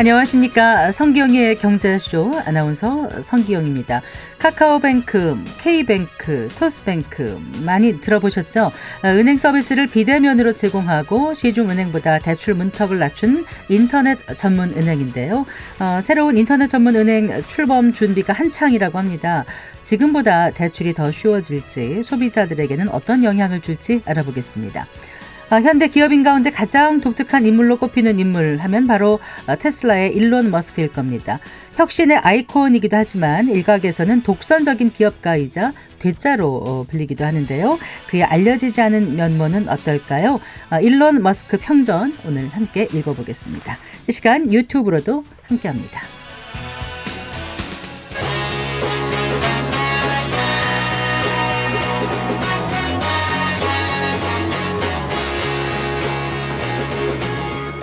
안녕하십니까. 성기영의 경제쇼 아나운서 성기영입니다. 카카오뱅크, K뱅크, 토스뱅크 많이 들어보셨죠? 은행 서비스를 비대면으로 제공하고 시중은행보다 대출 문턱을 낮춘 인터넷 전문 은행인데요. 어, 새로운 인터넷 전문 은행 출범 준비가 한창이라고 합니다. 지금보다 대출이 더 쉬워질지 소비자들에게는 어떤 영향을 줄지 알아보겠습니다. 아, 현대 기업인 가운데 가장 독특한 인물로 꼽히는 인물 하면 바로 어, 테슬라의 일론 머스크일 겁니다. 혁신의 아이콘이기도 하지만 일각에서는 독선적인 기업가이자 괴짜로 어, 불리기도 하는데요. 그의 알려지지 않은 면모는 어떨까요? 아, 일론 머스크 평전 오늘 함께 읽어보겠습니다. 이 시간 유튜브로도 함께합니다.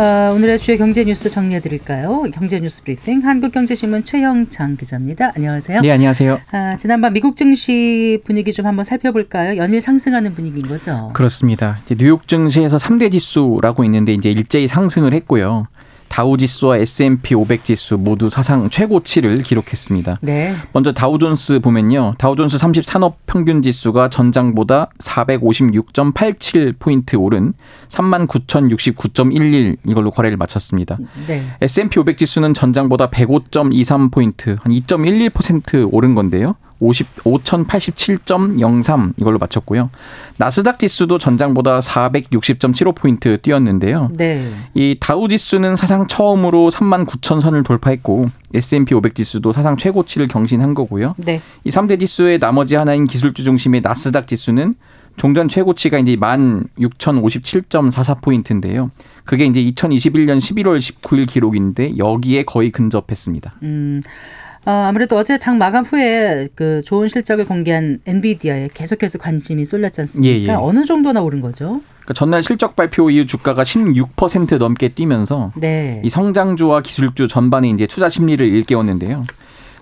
어, 오늘의 주요 경제 뉴스 정리해 드릴까요? 경제 뉴스 브리핑 한국경제신문 최영창 기자입니다. 안녕하세요. 네, 안녕하세요. 아, 지난밤 미국 증시 분위기 좀 한번 살펴볼까요? 연일 상승하는 분위기인 거죠? 그렇습니다. 뉴욕 증시에서 3대 지수라고 있는데 이제 일제히 상승을 했고요. 다우 지수와 S&P 500 지수 모두 사상 최고치를 기록했습니다. 네. 먼저 다우존스 보면요. 다우존스 30 산업 평균 지수가 전장보다 456.87 포인트 오른 39,069.11 이걸로 거래를 마쳤습니다. 네. S&P 500 지수는 전장보다 105.23 포인트 한 2.11% 오른 건데요. 50, 5,087.03 이걸로 맞췄고요. 나스닥 지수도 전장보다 460.75포인트 뛰었는데요. 네. 이 다우 지수는 사상 처음으로 3만 9천 선을 돌파했고 S&P 500 지수도 사상 최고치를 경신한 거고요. 네. 이 3대 지수의 나머지 하나인 기술주 중심의 나스닥 지수는 종전 최고치가 이제 16,057.44포인트인데요. 그게 이제 2021년 11월 19일 기록인데 여기에 거의 근접했습니다. 음. 어, 아무래도 어제 장 마감 후에 그 좋은 실적을 공개한 엔비디아에 계속해서 관심이 쏠렸지 않습니까? 예, 예. 어느 정도나 오른 거죠? 그러니까 전날 실적 발표 이후 주가가 16% 넘게 뛰면서 네. 이 성장주와 기술주 전반에 이제 투자 심리를 일깨웠는데요.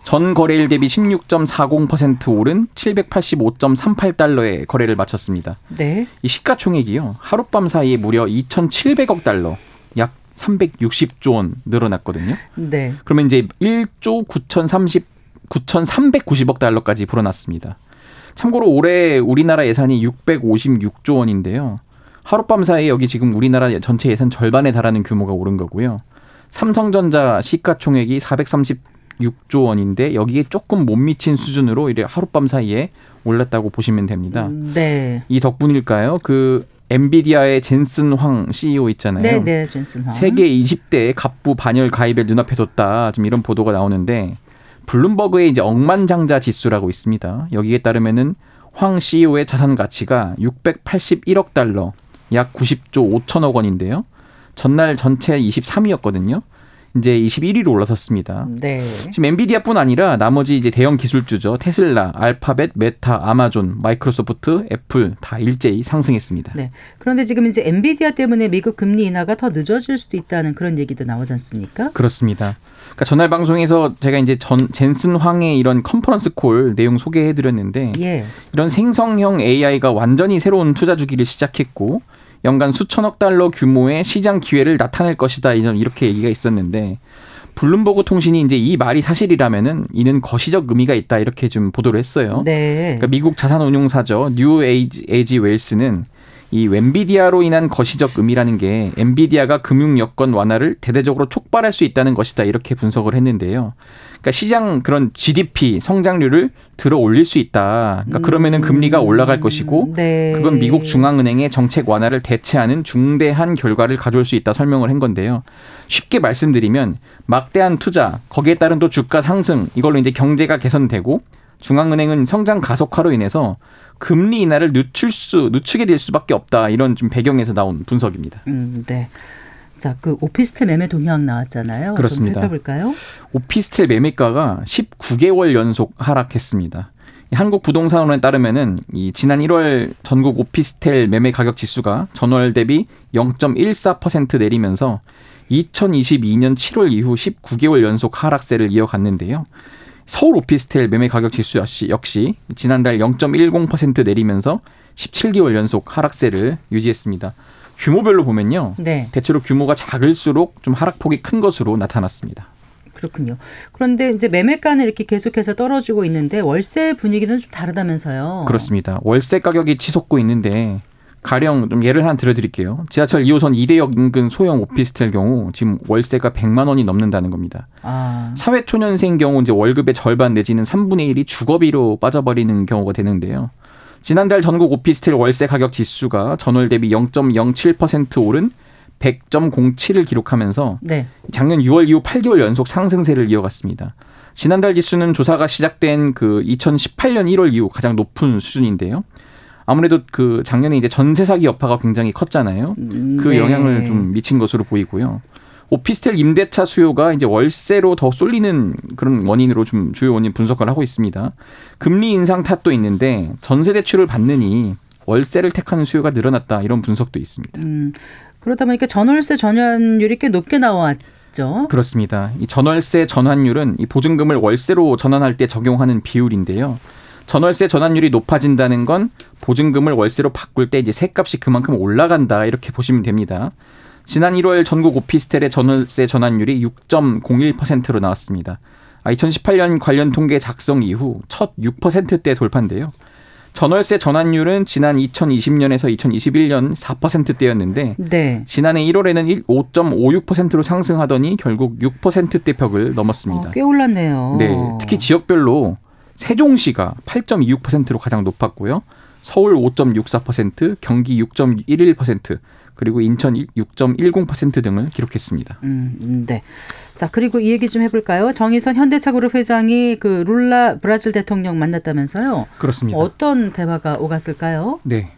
전 거래일 대비 16.40% 오른 785.38달러의 거래를 마쳤습니다. 네. 이 시가총액이요. 하룻밤 사이에 무려 2,700억 달러, 약 360조 원 늘어났거든요. 네. 그러면 이제 1조 9,030 9,390억 달러까지 불어났습니다. 참고로 올해 우리나라 예산이 656조 원인데요. 하룻밤 사이에 여기 지금 우리나라 전체 예산 절반에 달하는 규모가 오른 거고요. 삼성전자 시가총액이 436조 원인데 여기에 조금 못 미친 수준으로 이래 하룻밤 사이에 올랐다고 보시면 됩니다. 음, 네. 이 덕분일까요? 그 엔비디아의 젠슨 황 CEO 있잖아요. 네, 네, 존슨 황. 세계 20대 갑부 반열 가입을 눈앞에 뒀다. 좀 이런 보도가 나오는데 블룸버그의 이제 억만장자 지수라고 있습니다. 여기에 따르면은 황 CEO의 자산 가치가 681억 달러, 약 90조 5천억 원인데요. 전날 전체 23위였거든요. 이제 21위로 올라섰습니다. 네. 지금 엔비디아뿐 아니라 나머지 이제 대형 기술주죠. 테슬라, 알파벳, 메타, 아마존, 마이크로소프트, 애플 다 일제히 상승했습니다. 네. 그런데 지금 이제 엔비디아 때문에 미국 금리 인하가 더 늦어질 수도 있다는 그런 얘기도 나오지 않습니까? 그렇습니다. 그러니까 전날 방송에서 제가 이제 전 젠슨 황의 이런 컨퍼런스 콜 내용 소개해 드렸는데 예. 이런 생성형 AI가 완전히 새로운 투자 주기를 시작했고 연간 수천억 달러 규모의 시장 기회를 나타낼 것이다 이런 이렇게 얘기가 있었는데 블룸버그 통신이 이제 이 말이 사실이라면은 이는 거시적 의미가 있다 이렇게 좀 보도를 했어요. 네. 그러니까 미국 자산운용사죠 뉴 에이지, 에이지 웰스는 이 엔비디아로 인한 거시적 의미라는 게 엔비디아가 금융 여건 완화를 대대적으로 촉발할 수 있다는 것이다 이렇게 분석을 했는데요. 그러니까 시장 그런 GDP 성장률을 들어 올릴 수 있다. 그러니까 그러면은 금리가 올라갈 것이고 네. 그건 미국 중앙은행의 정책 완화를 대체하는 중대한 결과를 가져올 수 있다 설명을 한 건데요. 쉽게 말씀드리면 막대한 투자 거기에 따른 또 주가 상승 이걸로 이제 경제가 개선되고 중앙은행은 성장 가속화로 인해서 금리 인하를 늦출 수 늦추게 될 수밖에 없다 이런 좀 배경에서 나온 분석입니다. 음, 네. 자, 그 오피스텔 매매 동향 나왔잖아요. 그렇습니다. 좀 살펴볼까요? 오피스텔 매매가가 19개월 연속 하락했습니다. 이 한국 부동산원에 따르면은 이 지난 1월 전국 오피스텔 매매 가격 지수가 전월 대비 0.14% 내리면서 2022년 7월 이후 19개월 연속 하락세를 이어갔는데요. 서울 오피스텔 매매 가격 지수 역시, 역시 지난달 0.10% 내리면서 17개월 연속 하락세를 유지했습니다. 규모별로 보면요. 네. 대체로 규모가 작을수록 좀 하락폭이 큰 것으로 나타났습니다. 그렇군요. 그런데 이제 매매가는 이렇게 계속해서 떨어지고 있는데 월세 분위기는 좀 다르다면서요. 그렇습니다. 월세 가격이 치솟고 있는데 가령 좀 예를 하나 들어드릴게요. 지하철 2호선 이대역 인근 소형 오피스텔 경우 지금 월세가 100만 원이 넘는다는 겁니다. 아. 사회초년생 경우 이제 월급의 절반 내지는 3분의 1이 주거비로 빠져버리는 경우가 되는데요. 지난달 전국 오피스텔 월세 가격 지수가 전월 대비 0.07% 오른 100.07을 기록하면서 네. 작년 6월 이후 8개월 연속 상승세를 이어갔습니다. 지난달 지수는 조사가 시작된 그 2018년 1월 이후 가장 높은 수준인데요. 아무래도 그 작년에 이제 전세 사기 여파가 굉장히 컸잖아요. 그 네. 영향을 좀 미친 것으로 보이고요. 오피스텔 임대차 수요가 이제 월세로 더 쏠리는 그런 원인으로 좀 주요 원인 분석을 하고 있습니다. 금리 인상 탓도 있는데 전세 대출을 받느니 월세를 택하는 수요가 늘어났다 이런 분석도 있습니다. 음, 그러다 보니까 전월세 전환율이 꽤 높게 나왔죠. 그렇습니다. 이 전월세 전환율은 이 보증금을 월세로 전환할 때 적용하는 비율인데요. 전월세 전환율이 높아진다는 건 보증금을 월세로 바꿀 때 이제 세값이 그만큼 올라간다 이렇게 보시면 됩니다. 지난 1월 전국 오피스텔의 전월세 전환율이 6.01%로 나왔습니다. 2018년 관련 통계 작성 이후 첫 6%대 돌파인데요. 전월세 전환율은 지난 2020년에서 2021년 4%대였는데 네. 지난해 1월에는 5.56%로 상승하더니 결국 6%대 벽을 넘었습니다. 어, 꽤 올랐네요. 네, 특히 지역별로 세종시가 8.26%로 가장 높았고요. 서울 5.64%, 경기 6.11%, 그리고 인천 6.10% 등을 기록했습니다. 음, 음, 네. 자, 그리고 이 얘기 좀 해볼까요? 정의선 현대차그룹 회장이 그 룰라 브라질 대통령 만났다면서요? 그렇습니다. 어떤 대화가 오갔을까요? 네.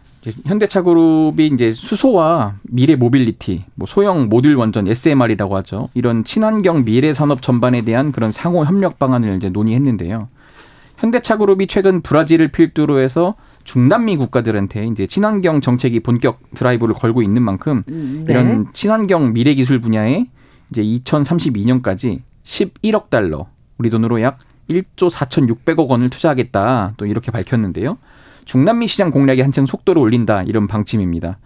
현대차그룹이 이제 수소와 미래 모빌리티, 뭐 소형 모듈 원전 SMR이라고 하죠. 이런 친환경 미래 산업 전반에 대한 그런 상호 협력 방안을 이제 논의했는데요. 현대차 그룹이 최근 브라질을 필두로 해서 중남미 국가들한테 이제 친환경 정책이 본격 드라이브를 걸고 있는 만큼 음, 네. 이런 친환경 미래 기술 분야에 이제 2032년까지 11억 달러, 우리 돈으로 약 1조 4,600억 원을 투자하겠다. 또 이렇게 밝혔는데요. 중남미 시장 공략에 한층 속도를 올린다. 이런 방침입니다.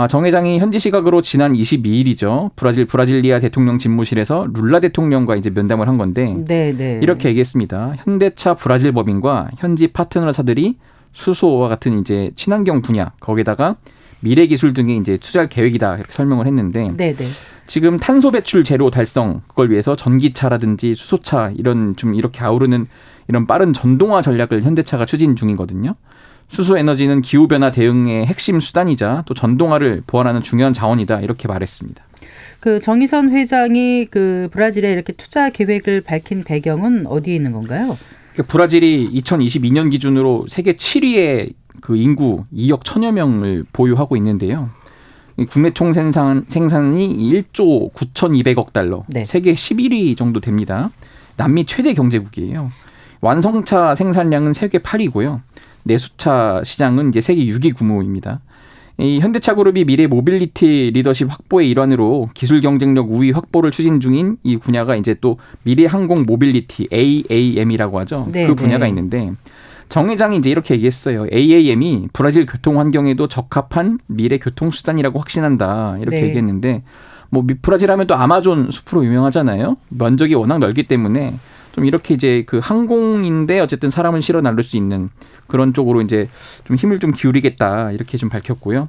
아, 정 회장이 현지 시각으로 지난 22일이죠. 브라질 브라질리아 대통령 집무실에서 룰라 대통령과 이제 면담을 한 건데 네, 네. 이렇게 얘기했습니다. 현대차 브라질 법인과 현지 파트너사들이 수소와 같은 이제 친환경 분야 거기다가 미래 기술 등에 이제 투자할 계획이다 이렇게 설명을 했는데 네, 네. 지금 탄소 배출 제로 달성 그걸 위해서 전기차라든지 수소차 이런 좀 이렇게 아우르는 이런 빠른 전동화 전략을 현대차가 추진 중이거든요. 수소 에너지는 기후 변화 대응의 핵심 수단이자 또 전동화를 보완하는 중요한 자원이다 이렇게 말했습니다. 그 정의선 회장이 그 브라질에 이렇게 투자 계획을 밝힌 배경은 어디에 있는 건가요? 그러니까 브라질이 2022년 기준으로 세계 7위의 그 인구 2억 천여 명을 보유하고 있는데요. 이 국내 총 생산 생산이 1조 9,200억 달러, 네. 세계 11위 정도 됩니다. 남미 최대 경제국이에요. 완성차 생산량은 세계 8위고요. 내수차 시장은 이제 세계 6위 규모입니다. 이 현대차그룹이 미래 모빌리티 리더십 확보의 일환으로 기술 경쟁력 우위 확보를 추진 중인 이 분야가 이제 또 미래 항공 모빌리티 AAM이라고 하죠. 네, 그 분야가 네. 있는데 정 회장이 이제 이렇게 얘기했어요. AAM이 브라질 교통 환경에도 적합한 미래 교통 수단이라고 확신한다. 이렇게 네. 얘기했는데 뭐 미- 브라질 하면 또 아마존 숲으로 유명하잖아요. 면적이 워낙 넓기 때문에 좀 이렇게 이제 그 항공인데 어쨌든 사람을 실어 나를 수 있는 그런 쪽으로 이제 좀 힘을 좀 기울이겠다 이렇게 좀 밝혔고요.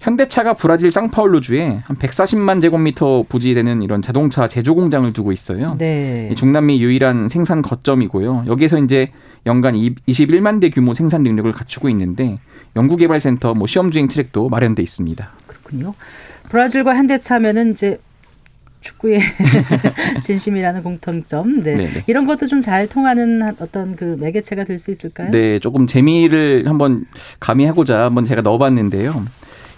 현대차가 브라질 상파울루주에 한 140만 제곱미터 부지되는 이런 자동차 제조 공장을 두고 있어요. 네. 이 중남미 유일한 생산 거점이고요. 여기에서 이제 연간 21만 대 규모 생산 능력을 갖추고 있는데 연구개발센터 뭐 시험주행 트랙도 마련돼 있습니다. 그렇군요. 브라질과 현대차면은 이제 축구의 진심이라는 공통점. 네. 네네. 이런 것도 좀 잘 통하는 한- 어떤 그 매개체가 될 수 있을까요? 네, 조금 재미를 한번 가미하고자 한번 제가 넣어봤는데요.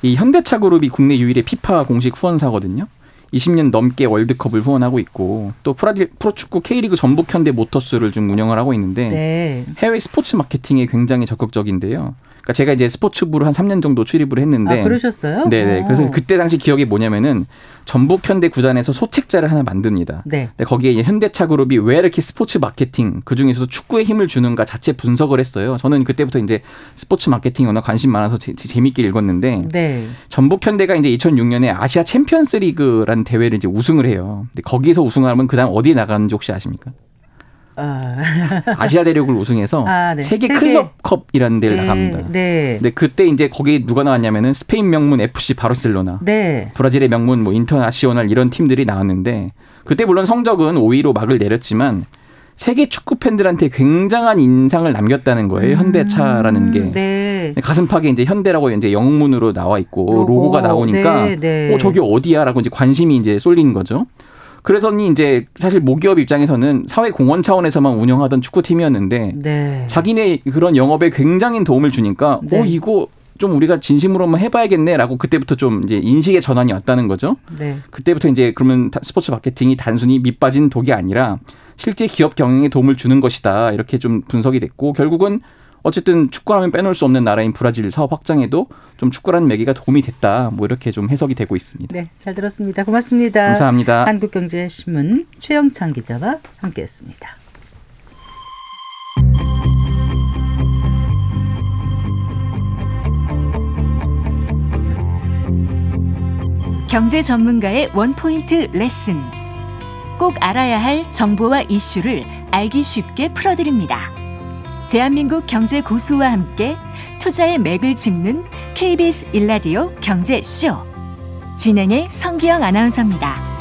이 현대차 그룹이 국내 유일의 피파 공식 후원사거든요. 20년 넘게 월드컵을 후원하고 있고 또 프라질 프로축구 K리그 전북 현대 모터스를 좀 운영을 하고 있는데 네. 해외 스포츠 마케팅에 굉장히 적극적인데요. 그러니까 제가 이제 스포츠부를 한 3년 정도 출입을 했는데 아, 그러셨어요? 네네. 어. 그래서 그때 당시 기억이 뭐냐면은 전북 현대 구단에서 소책자를 하나 만듭니다. 네. 근데 거기에 이제 현대차 그룹이 왜 이렇게 스포츠 마케팅 그 중에서도 축구에 힘을 주는가 자체 분석을 했어요. 저는 그때부터 이제 스포츠 마케팅에 워낙 관심 많아서 재, 재밌게 읽었는데 네. 전북 현대가 이제 2006년에 아시아 챔피언스 리그라는 대회를 이제 우승을 해요. 근데 거기서 우승하면 그다음 어디에 나가는지 혹시 아십니까? 아, 아시아 대륙을 우승해서 아, 네. 세계 세계- 클럽컵이라는 데를 네, 나갑니다. 네. 근데 그때 이제 거기 누가 나왔냐면은 스페인 명문 FC 바르셀로나, 네. 브라질의 명문 뭐 인터나시오날 이런 팀들이 나왔는데 그때 물론 성적은 5위로 막을 내렸지만 세계 축구 팬들한테 굉장한 인상을 남겼다는 거예요. 현대차라는 게. 음, 네. 가슴팍에 이제 현대라고 이제 영문으로 나와 있고 로고. 로고가 나오니까 네, 네. 어 저기 어디야라고 이제 관심이 이제 쏠리는 거죠. 그래서니 이제 사실 모기업 입장에서는 사회 공헌 차원에서만 운영하던 축구팀이었는데 네. 자기네 그런 영업에 굉장히 도움을 주니까 네. 어 이거 좀 우리가 진심으로 한번 해봐야겠네라고 그때부터 좀 이제 인식의 전환이 왔다는 거죠. 네. 그때부터 이제 그러면 다- 스포츠 마케팅이 단순히 밑빠진 독이 아니라 실제 기업 경영에 도움을 주는 것이다 이렇게 좀 분석이 됐고 결국은 어쨌든 축구하면 빼놓을 수 없는 나라인 브라질 사업 확장에도 좀 축구라는 매개가 도움이 됐다 뭐 이렇게 좀 해석이 되고 있습니다. 네. 잘 들었습니다. 고맙습니다. 감사합니다. 한국경제신문 최영창 기자와 함께했습니다. 경제 전문가의 원포인트 레슨. 꼭 알아야 할 정보와 이슈를 알기 쉽게 풀어드립니다. 대한민국 경제 고수와 함께 투자의 맥을 짚는 KBS 일라디오 경제쇼. 진행의 성기영 아나운서입니다.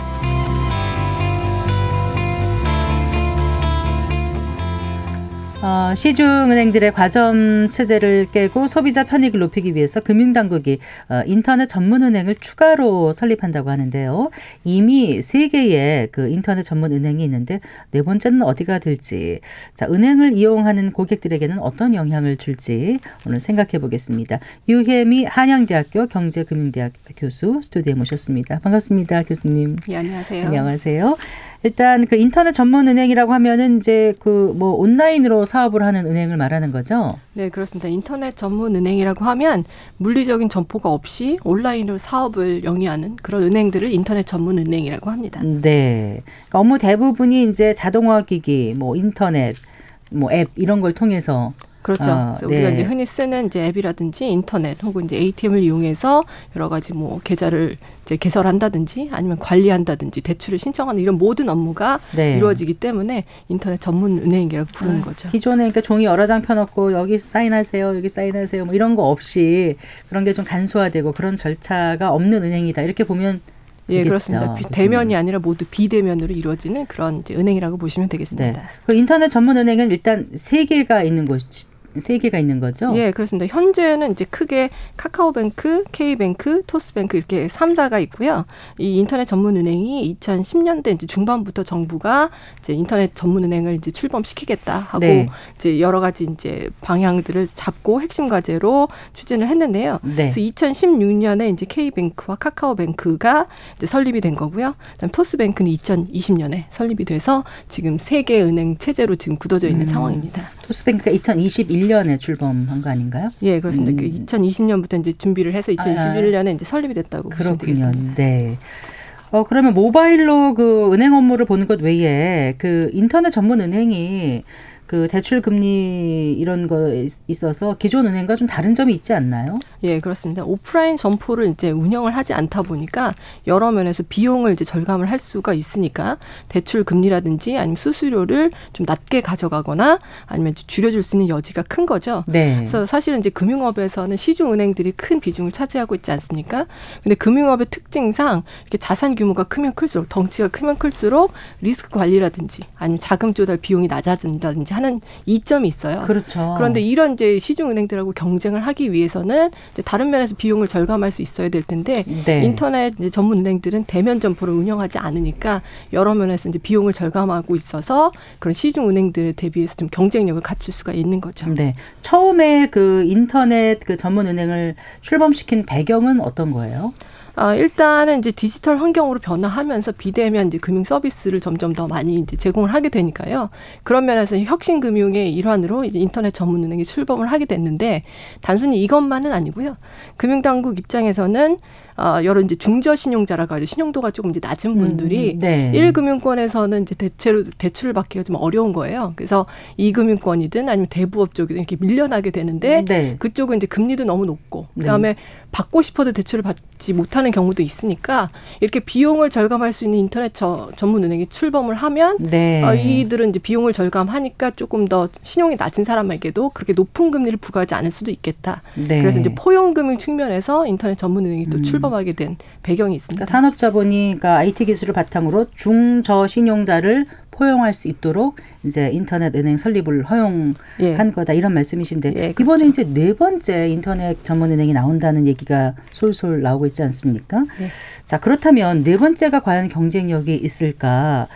어, 시중은행들의 과점 체제를 깨고 소비자 편익을 높이기 위해서 금융당국이 어, 인터넷 전문은행을 추가로 설립한다고 하는데요. 이미 세 개의 그 인터넷 전문은행이 있는데 네 번째는 어디가 될지, 자 은행을 이용하는 고객들에게는 어떤 영향을 줄지 오늘 생각해 보겠습니다. 유혜미 한양대학교 경제금융대학 교수 스튜디오에 모셨습니다. 반갑습니다, 교수님. 예, 안녕하세요. 안녕하세요. 일단 그 인터넷 전문 은행이라고 하면은 이제 그 뭐 온라인으로 사업을 하는 은행을 말하는 거죠. 네, 그렇습니다. 인터넷 전문 은행이라고 하면 물리적인 점포가 없이 온라인으로 사업을 영위하는 그런 은행들을 인터넷 전문 은행이라고 합니다. 네. 그러니까 업무 대부분이 이제 자동화 기기, 뭐 인터넷, 뭐 앱 이런 걸 통해서 그렇죠. 아, 그래서 우리가 네. 이제 흔히 쓰는 이제 앱이라든지 인터넷 혹은 이제 ATM을 이용해서 여러 가지 뭐 계좌를 이제 개설한다든지 아니면 관리한다든지 대출을 신청하는 이런 모든 업무가 네. 이루어지기 때문에 인터넷 전문 은행이라고 부르는 거죠. 기존에 그러니까 종이 여러 장 펴놓고 여기 사인하세요, 여기 사인하세요, 뭐 이런 거 없이 그런 게 좀 간소화되고 그런 절차가 없는 은행이다 이렇게 보면 예, 되겠죠. 그렇습니다. 비- 대면이 아니라 모두 비대면으로 이루어지는 그런 이제 은행이라고 보시면 네. 되겠습니다. 그 인터넷 전문 은행은 일단 세 개가 있는 곳, 세 개가 있는 거죠. 예, 그렇습니다. 현재는 이제 크게 카카오뱅크, K뱅크, 토스뱅크 이렇게 삼사가 있고요. 이 인터넷 전문 은행이 2010년대 이제 중반부터 정부가 이제 인터넷 전문 은행을 이제 출범시키겠다 하고 네. 이제 여러 가지 이제 방향들을 잡고 핵심 과제로 추진을 했는데요. 네. 그래서 2016년에 이제 K뱅크와 카카오뱅크가 이제 설립이 된 거고요. 그다음 토스뱅크는 2020년에 설립이 돼서 지금 세 개 은행 체제로 지금 굳어져 있는 음. 상황입니다. 토스뱅크가 2021년에 출범한 거 아닌가요? 예, 그렇습니다. 음. 그 2020년부터 이제 준비를 해서 2021년에 이제 설립이 됐다고 보시면 그렇군요. 되겠습니다. 네. 어 그러면 모바일로 그 은행 업무를 보는 것 외에 그 인터넷 전문 은행이 그 대출 금리 이런 거 있- 있어서 기존 은행과 좀 다른 점이 있지 않나요? 예, 그렇습니다. 오프라인 점포를 이제 운영을 하지 않다 보니까 여러 면에서 비용을 이제 절감을 할 수가 있으니까 대출 금리라든지 아니면 수수료를 좀 낮게 가져가거나 아니면 줄여줄 수 있는 여지가 큰 거죠. 네. 그래서 사실은 이제 금융업에서는 시중 은행들이 큰 비중을 차지하고 있지 않습니까? 근데 금융업의 특징상 이렇게 자산 규모가 크면 클수록 덩치가 크면 클수록 리스크 관리라든지 아니면 자금 조달 비용이 낮아진다든지 하는 이점이 있어요. 그렇죠. 그런데 이런 이제 시중 은행들하고 경쟁을 하기 위해서는 이제 다른 면에서 비용을 절감할 수 있어야 될 텐데 네. 인터넷 이제 전문 은행들은 대면 점포를 운영하지 않으니까 여러 면에서 이제 비용을 절감하고 있어서 그런 시중 은행들에 대비해서 좀 경쟁력을 갖출 수가 있는 거죠. 네. 처음에 그 인터넷 그 전문 은행을 출범시킨 배경은 어떤 거예요? 아, 일단은 이제 디지털 환경으로 변화하면서 비대면 이제 금융 서비스를 점점 더 많이 이제 제공을 하게 되니까요. 그런 면에서 혁신 금융의 일환으로 이제 인터넷 전문 은행이 출범을 하게 됐는데 단순히 이것만은 아니고요. 금융 당국 입장에서는 어, 여러 이제 중저 신용자라고 하죠. 신용도가 조금 이제 낮은 분들이 음, 네. 일 금융권에서는 이제 대체로 대출을 받기가 좀 어려운 거예요. 그래서 이 금융권이든 아니면 대부업 쪽이든 이렇게 밀려나게 되는데 네. 그쪽은 이제 금리도 너무 높고 네. 그다음에 받고 싶어도 대출을 받지 못하는 경우도 있으니까 이렇게 비용을 절감할 수 있는 인터넷 저, 전문 은행이 출범을 하면 네. 어, 이들은 이제 비용을 절감하니까 조금 더 신용이 낮은 사람에게도 그렇게 높은 금리를 부과하지 않을 수도 있겠다. 네. 그래서 이제 포용금융 측면에서 인터넷 전문 은행이 또 음. 출범 하게 된 배경이 있습니다. 그러니까 산업자본이 그러니까 IT 기술을 바탕으로 중저 신용자를 포용할 수 있도록 이제 인터넷 은행 설립을 허용한 예. 거다 이런 말씀이신데 예, 이번에 이제 네 번째 인터넷 전문 은행이 나온다는 얘기가 솔솔 나오고 있지 않습니까? 네. 자 그렇다면 네 번째가 과연 경쟁력이 있을까?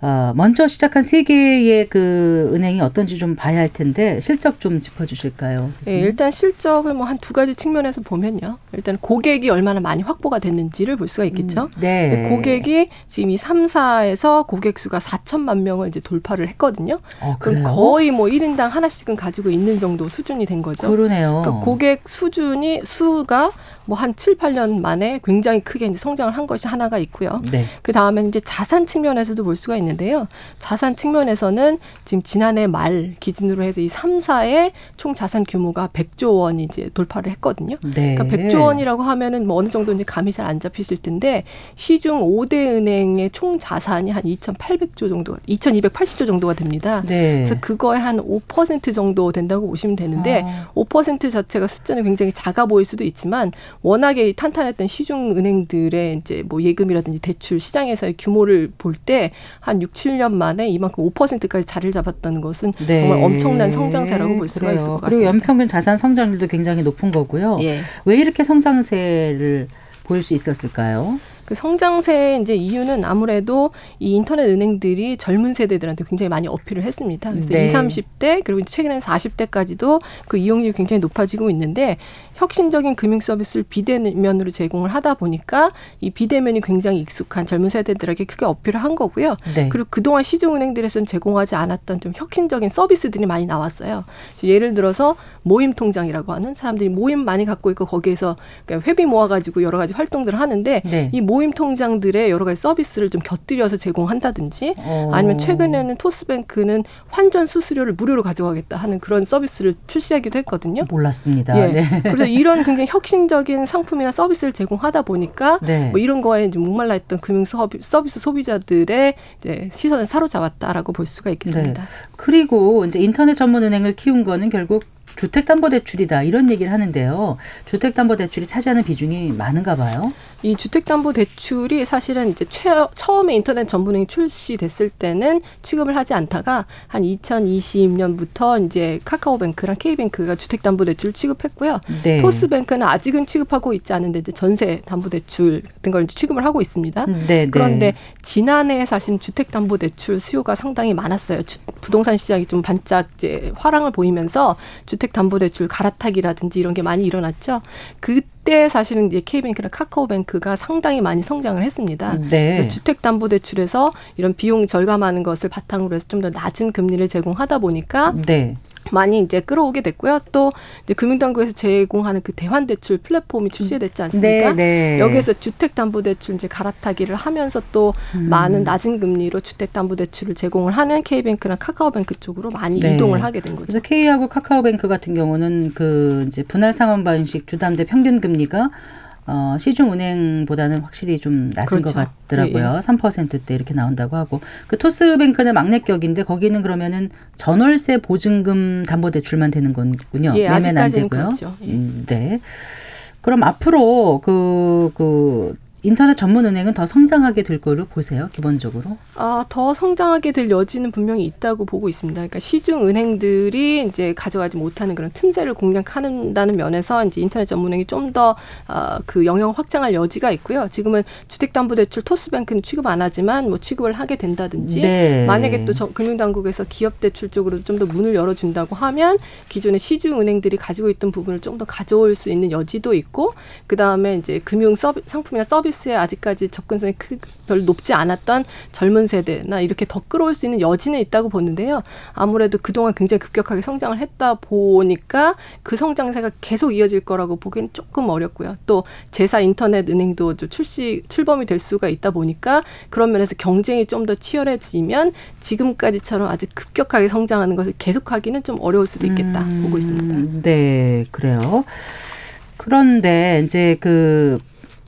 어, 먼저 시작한 세 개의 그 은행이 어떤지 좀 봐야 할 텐데 실적 좀 짚어주실까요? 예? 일단 실적을 뭐 한 두 가지 측면에서 보면요. 일단 고객이 얼마나 많이 확보가 됐는지를 볼 수가 있겠죠. 음, 네. 고객이 지금 이 3사에서 고객 수가 4천만 명을 이제 돌파를 했거든요. 어, 그럼? 거의 뭐 1인당 하나씩은 가지고 있는 정도 수준이 된 거죠. 그러네요. 그러니까 고객 수준이 수가 뭐한 7, 8년 만에 굉장히 크게 이제 성장을 한 것이 하나가 있고요. 네. 그 다음에는 이제 자산 측면에서도 볼 수가 있는데요. 자산 측면에서는 지금 지난해 말 기준으로 해서 이 3사의 총 자산 규모가 100조 원이 이제 돌파를 했거든요. 네. 그러니까 100조 원이라고 하면은 뭐 어느 정도 이제 감이 잘 안 잡히실 텐데 시중 5대 은행의 총 자산이 한 2,800조 정도, 2,280조 정도가 됩니다. 네. 그래서 그거의 한5% 정도 된다고 보시면 되는데 아. 5% 자체가 숫자는 굉장히 작아 보일 수도 있지만 워낙에 탄탄했던 시중 은행들의 이제 뭐 예금이라든지 대출 시장에서의 규모를 볼 때 한 6, 7년 만에 이만큼 5%까지 자리를 잡았다는 것은 네. 정말 엄청난 성장세라고 볼 수가 그래요. 있을 것 그리고 같습니다. 연평균 자산 성장률도 굉장히 높은 거고요. 예. 왜 이렇게 성장세를 보일 수 있었을까요? 그 성장세의 이제 이유는 아무래도 이 인터넷 은행들이 젊은 세대들한테 굉장히 많이 어필을 했습니다. 그래서 네. 20, 30대 그리고 최근에는 40대까지도 그 이용률이 굉장히 높아지고 있는데 혁신적인 금융 서비스를 비대면으로 제공을 하다 보니까 이 비대면이 굉장히 익숙한 젊은 세대들에게 크게 어필을 한 거고요. 네. 그리고 그동안 시중은행들에서는 제공하지 않았던 좀 혁신적인 서비스들이 많이 나왔어요. 예를 들어서 모임 통장이라고 하는 사람들이 모임 많이 갖고 있고 거기에서 회비 모아가지고 여러 가지 활동들을 하는데 네. 이 모임 통장들의 여러 가지 서비스를 좀 곁들여서 제공한다든지 어. 아니면 최근에는 토스뱅크는 환전 수수료를 무료로 가져가겠다 하는 그런 서비스를 출시하기도 했거든요. 몰랐습니다. 예. 네. 그래서 이런 굉장히 혁신적인 상품이나 서비스를 제공하다 보니까 네. 뭐 이런 거에 이제 목말라 있던 금융 서비- 서비스 소비자들의 이제 시선을 사로잡았다라고 볼 수가 있겠습니다. 그리고 이제 인터넷 전문 은행을 키운 거는 결국 주택담보대출이다 이런 얘기를 하는데요. 주택담보대출이 차지하는 비중이 많은가 봐요. 이 주택담보대출이 사실은 이제 최, 처음에 인터넷 전문행이 출시됐을 때는 취급을 하지 않다가 한 2020년부터 이제 카카오뱅크랑 K뱅크가 주택담보대출 취급했고요. 네. 토스뱅크는 아직은 취급하고 있지 않은데 이제 전세 담보대출 같은 걸 취급을 하고 있습니다. 네, 네. 그런데 지난해 사실 주택담보대출 수요가 상당히 많았어요. 주- 부동산 시장이 좀 반짝 이제 화랑을 보이면서 주택담보대출 갈아타기라든지 이런 게 많이 일어났죠. 그 때 사실은 이제 K뱅크나 카카오뱅크가 상당히 많이 성장을 했습니다. 네. 그래서 주택담보대출에서 이런 비용 절감하는 것을 바탕으로 해서 좀 더 낮은 금리를 제공하다 보니까 네. 많이 이제 끌어오게 됐고요. 또 이제 금융당국에서 제공하는 그 대환 대출 플랫폼이 출시됐지 않습니까? 네, 네. 여기에서 주택담보대출 이제 갈아타기를 하면서 또 음. 많은 낮은 금리로 주택담보대출을 제공을 하는 K뱅크나 카카오뱅크 쪽으로 많이 네. 이동을 하게 된 거죠. 그래서 K하고 카카오뱅크 같은 경우는 그 이제 분할 상환 방식 주담대 평균 금리가 어, 시중은행보다는 확실히 좀 낮은 것 그렇죠. 같더라고요. 3%대 이렇게 나온다고 하고 그 토스뱅크는 막내격인데 거기는 그러면은 전월세 보증금 담보대출만 되는 거군요. 예, 매매는 안 되고요. 그렇죠. 예. 음, 네. 그럼 앞으로 그, 그, 인터넷 전문 은행은 더 성장하게 될 거로 보세요. 기본적으로. 아, 더 성장하게 될 여지는 분명히 있다고 보고 있습니다. 그러니까 시중 은행들이 이제 가져가지 못하는 그런 틈새를 공략한다는 면에서 이제 인터넷 전문 은행이 좀더 어, 그 영향을 확장할 여지가 있고요. 지금은 주택담보대출 토스뱅크는 취급 안 하지만 뭐 취급을 하게 된다든지 네. 만약에 또 저- 금융당국에서 기업대출 쪽으로 좀 더 문을 열어준다고 하면 기존의 시중 은행들이 가지고 있던 부분을 좀 더 가져올 수 있는 여지도 있고 그 다음에 이제 금융 서비, 상품이나 서비스 에 아직까지 접근성이 크, 별로 높지 않았던 젊은 세대나 이렇게 더 끌어올 수 있는 여지는 있다고 보는데요. 아무래도 그동안 굉장히 급격하게 성장을 했다 보니까 그 성장세가 계속 이어질 거라고 보기는 조금 어렵고요. 또 제사 인터넷 은행도 좀 출시 출범이 될 수가 있다 보니까 그런 면에서 경쟁이 좀 더 치열해지면 지금까지처럼 아주 급격하게 성장하는 것을 계속하기는 좀 어려울 수도 있겠다 음, 보고 있습니다. 네, 그래요. 그런데 이제 그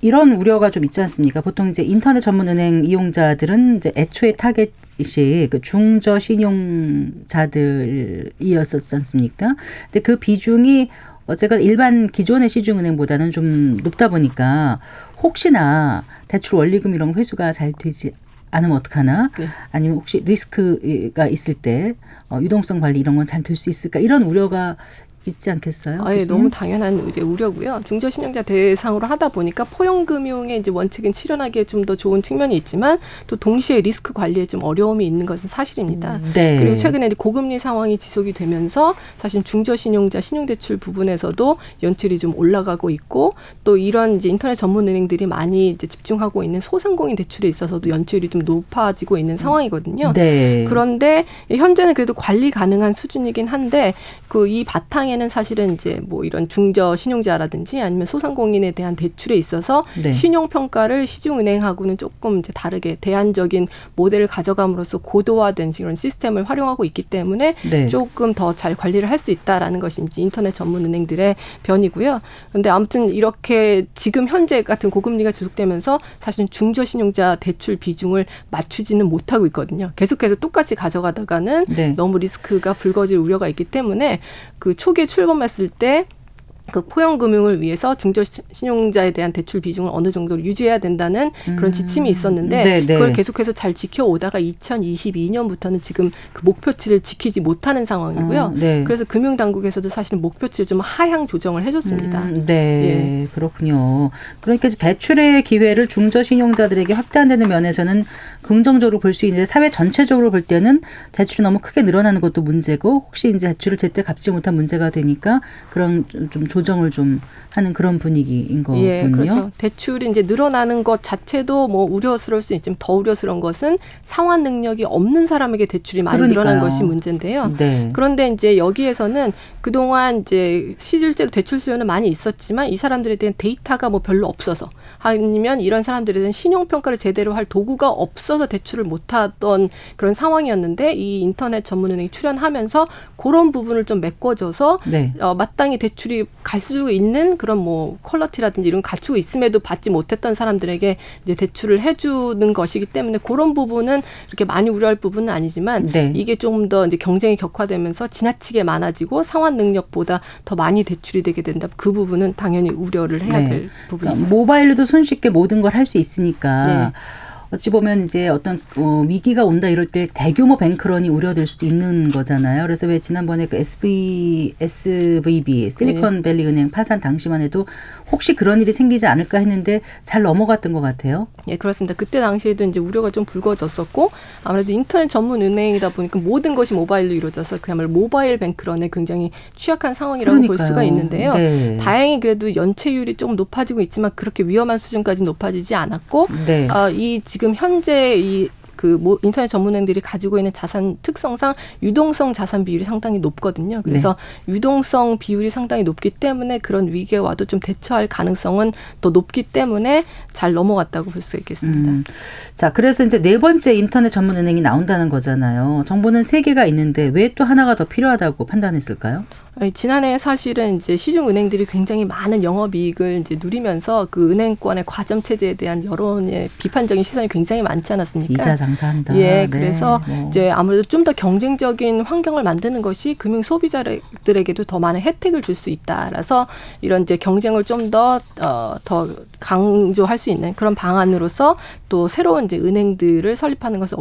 이런 우려가 좀 있지 않습니까? 보통 이제 인터넷 전문 은행 이용자들은 이제 애초에 타겟이 그 중저 신용자들이었었지 않습니까? 근데 그 비중이 어쨌건 일반 기존의 시중은행보다는 좀 높다 보니까 혹시나 대출 원리금 이런 회수가 잘 되지 않으면 어떡하나? 네. 아니면 혹시 리스크가 있을 때 어, 유동성 관리 이런 건 잘 될 수 있을까? 이런 우려가 있지 않겠어요? 아, 예? 너무 당연한 이제 우려고요. 중저신용자 대상으로 하다 보니까 포용금융의 이제 원칙은 실현하기에 좀 더 좋은 측면이 있지만 또 동시에 리스크 관리에 좀 어려움이 있는 것은 사실입니다. 네. 그리고 최근에 고금리 상황이 지속이 되면서 사실 중저신용자 신용대출 부분에서도 연체율이 좀 올라가고 있고 또 이런 이제 인터넷 전문 은행들이 많이 이제 집중하고 있는 소상공인 대출에 있어서도 연체율이 좀 높아지고 있는 상황이거든요. 네. 그런데 현재는 그래도 관리 가능한 수준이긴 한데 그 이 바탕에 는 사실은 이제 뭐 이런 중저 신용자라든지 아니면 소상공인에 대한 대출에 있어서 네. 신용 평가를 시중은행하고는 조금 이제 다르게 대안적인 모델을 가져감으로써 고도화된 그런 시스템을 활용하고 있기 때문에 네. 조금 더 잘 관리를 할 수 있다라는 것이 이제 인터넷 전문 은행들의 변이고요. 그런데 아무튼 이렇게 지금 현재 같은 고금리가 지속되면서 사실 중저 신용자 대출 비중을 맞추지는 못하고 있거든요. 계속해서 똑같이 가져가다가는 네. 너무 리스크가 불거질 우려가 있기 때문에 그 초기 에 출범했을 때 그 포용 금융을 위해서 중저 시- 신용자에 대한 대출 비중을 어느 정도 유지해야 된다는 그런 지침이 있었는데 네, 네. 그걸 계속해서 잘 지켜오다가 2022년부터는 지금 그 목표치를 지키지 못하는 상황이고요. 어, 네. 그래서 금융 당국에서도 사실은 목표치를 좀 하향 조정을 해줬습니다. 음, 네, 그렇군요. 그러니까 대출의 기회를 중저 신용자들에게 확대한다는 면에서는 긍정적으로 볼 수 있는데 사회 전체적으로 볼 때는 대출이 너무 크게 늘어나는 것도 문제고 혹시 이제 대출을 제때 갚지 못한 문제가 되니까 그런 좀, 좀 조정을 좀 하는 그런 분위기인 거군요. 예, 그렇죠. 대출이 이제 늘어나는 것 자체도 뭐 우려스러울 수 있지만 더 우려스러운 것은 상환 능력이 없는 사람에게 대출이 많이 그러니까요. 늘어난 것이 문제인데요. 네. 그런데 이제 여기에서는 그동안 이제 실제로 대출 수요는 많이 있었지만 이 사람들에 대한 데이터가 뭐 별로 없어서 아니면 이런 사람들에 대한 신용 평가를 제대로 할 도구가 없어서 대출을 못 하던 그런 상황이었는데 이 인터넷 전문은행이 출연하면서 그런 부분을 좀 메꿔줘서 네. 어, 마땅히 대출이 갈 수 있는 그런 뭐 퀄러티라든지 이런 거 갖추고 있음에도 받지 못했던 사람들에게 이제 대출을 해주는 것이기 때문에 그런 부분은 이렇게 많이 우려할 부분은 아니지만 네. 이게 좀더 이제 경쟁이 격화되면서 지나치게 많아지고 상환 능력보다 더 많이 대출이 되게 된다. 그 부분은 당연히 우려를 해야 네. 될 부분이죠. 그러니까 모바일로도 손쉽게 모든 걸 할 수 있으니까 네. 어찌 보면 이제 어떤 어, 위기가 온다 이럴 때 대규모 뱅크런이 우려될 수도 있는 거잖아요. 그래서 왜 지난번에 그 SV, SVB 네. 실리콘밸리 은행 파산 당시만 해도 혹시 그런 일이 생기지 않을까 했는데 잘 넘어갔던 것 같아요. 예, 그렇습니다. 그때 당시에도 이제 우려가 좀 불거졌었고 아무래도 인터넷 전문 은행이다 보니까 모든 것이 모바일로 이루어져서 그야말로 모바일 뱅크런에 굉장히 취약한 상황이라고 볼 그러니까요. 수가 있는데요. 네. 다행히 그래도 연체율이 조금 높아지고 있지만 그렇게 위험한 수준까지 높아지지 않았고 네. 아, 이 지금 현재 이 그 뭐 인터넷 전문행들이 가지고 있는 자산 특성상 유동성 자산 비율이 상당히 높거든요. 그래서 네. 유동성 비율이 상당히 높기 때문에 그런 위기에 와도 좀 대처할 가능성은 더 높기 때문에 잘 넘어갔다고 볼 수 있겠습니다. 음. 자, 그래서 이제 네 번째 인터넷 전문 은행이 나온다는 거잖아요. 정부는 세 개가 있는데 왜 또 하나가 더 필요하다고 판단했을까요? 아니, 지난해 사실은 이제 시중 은행들이 굉장히 많은 영업 이익을 이제 누리면서 그 은행권의 과점 체제에 대한 여론의 비판적인 시선이 굉장히 많지 않았습니까? 이자 장 사한다. 예, 네, 그래서 뭐. 이제 아무래도 좀 더 경쟁적인 환경을 만드는 것이 금융 소비자들에게도 더 많은 혜택을 줄 수 있다라서 이런 이제 경쟁을 좀더 어, 더 강조할 수 있는 그런 방안으로서 또 새로운 이제 은행들을 설립하는 것을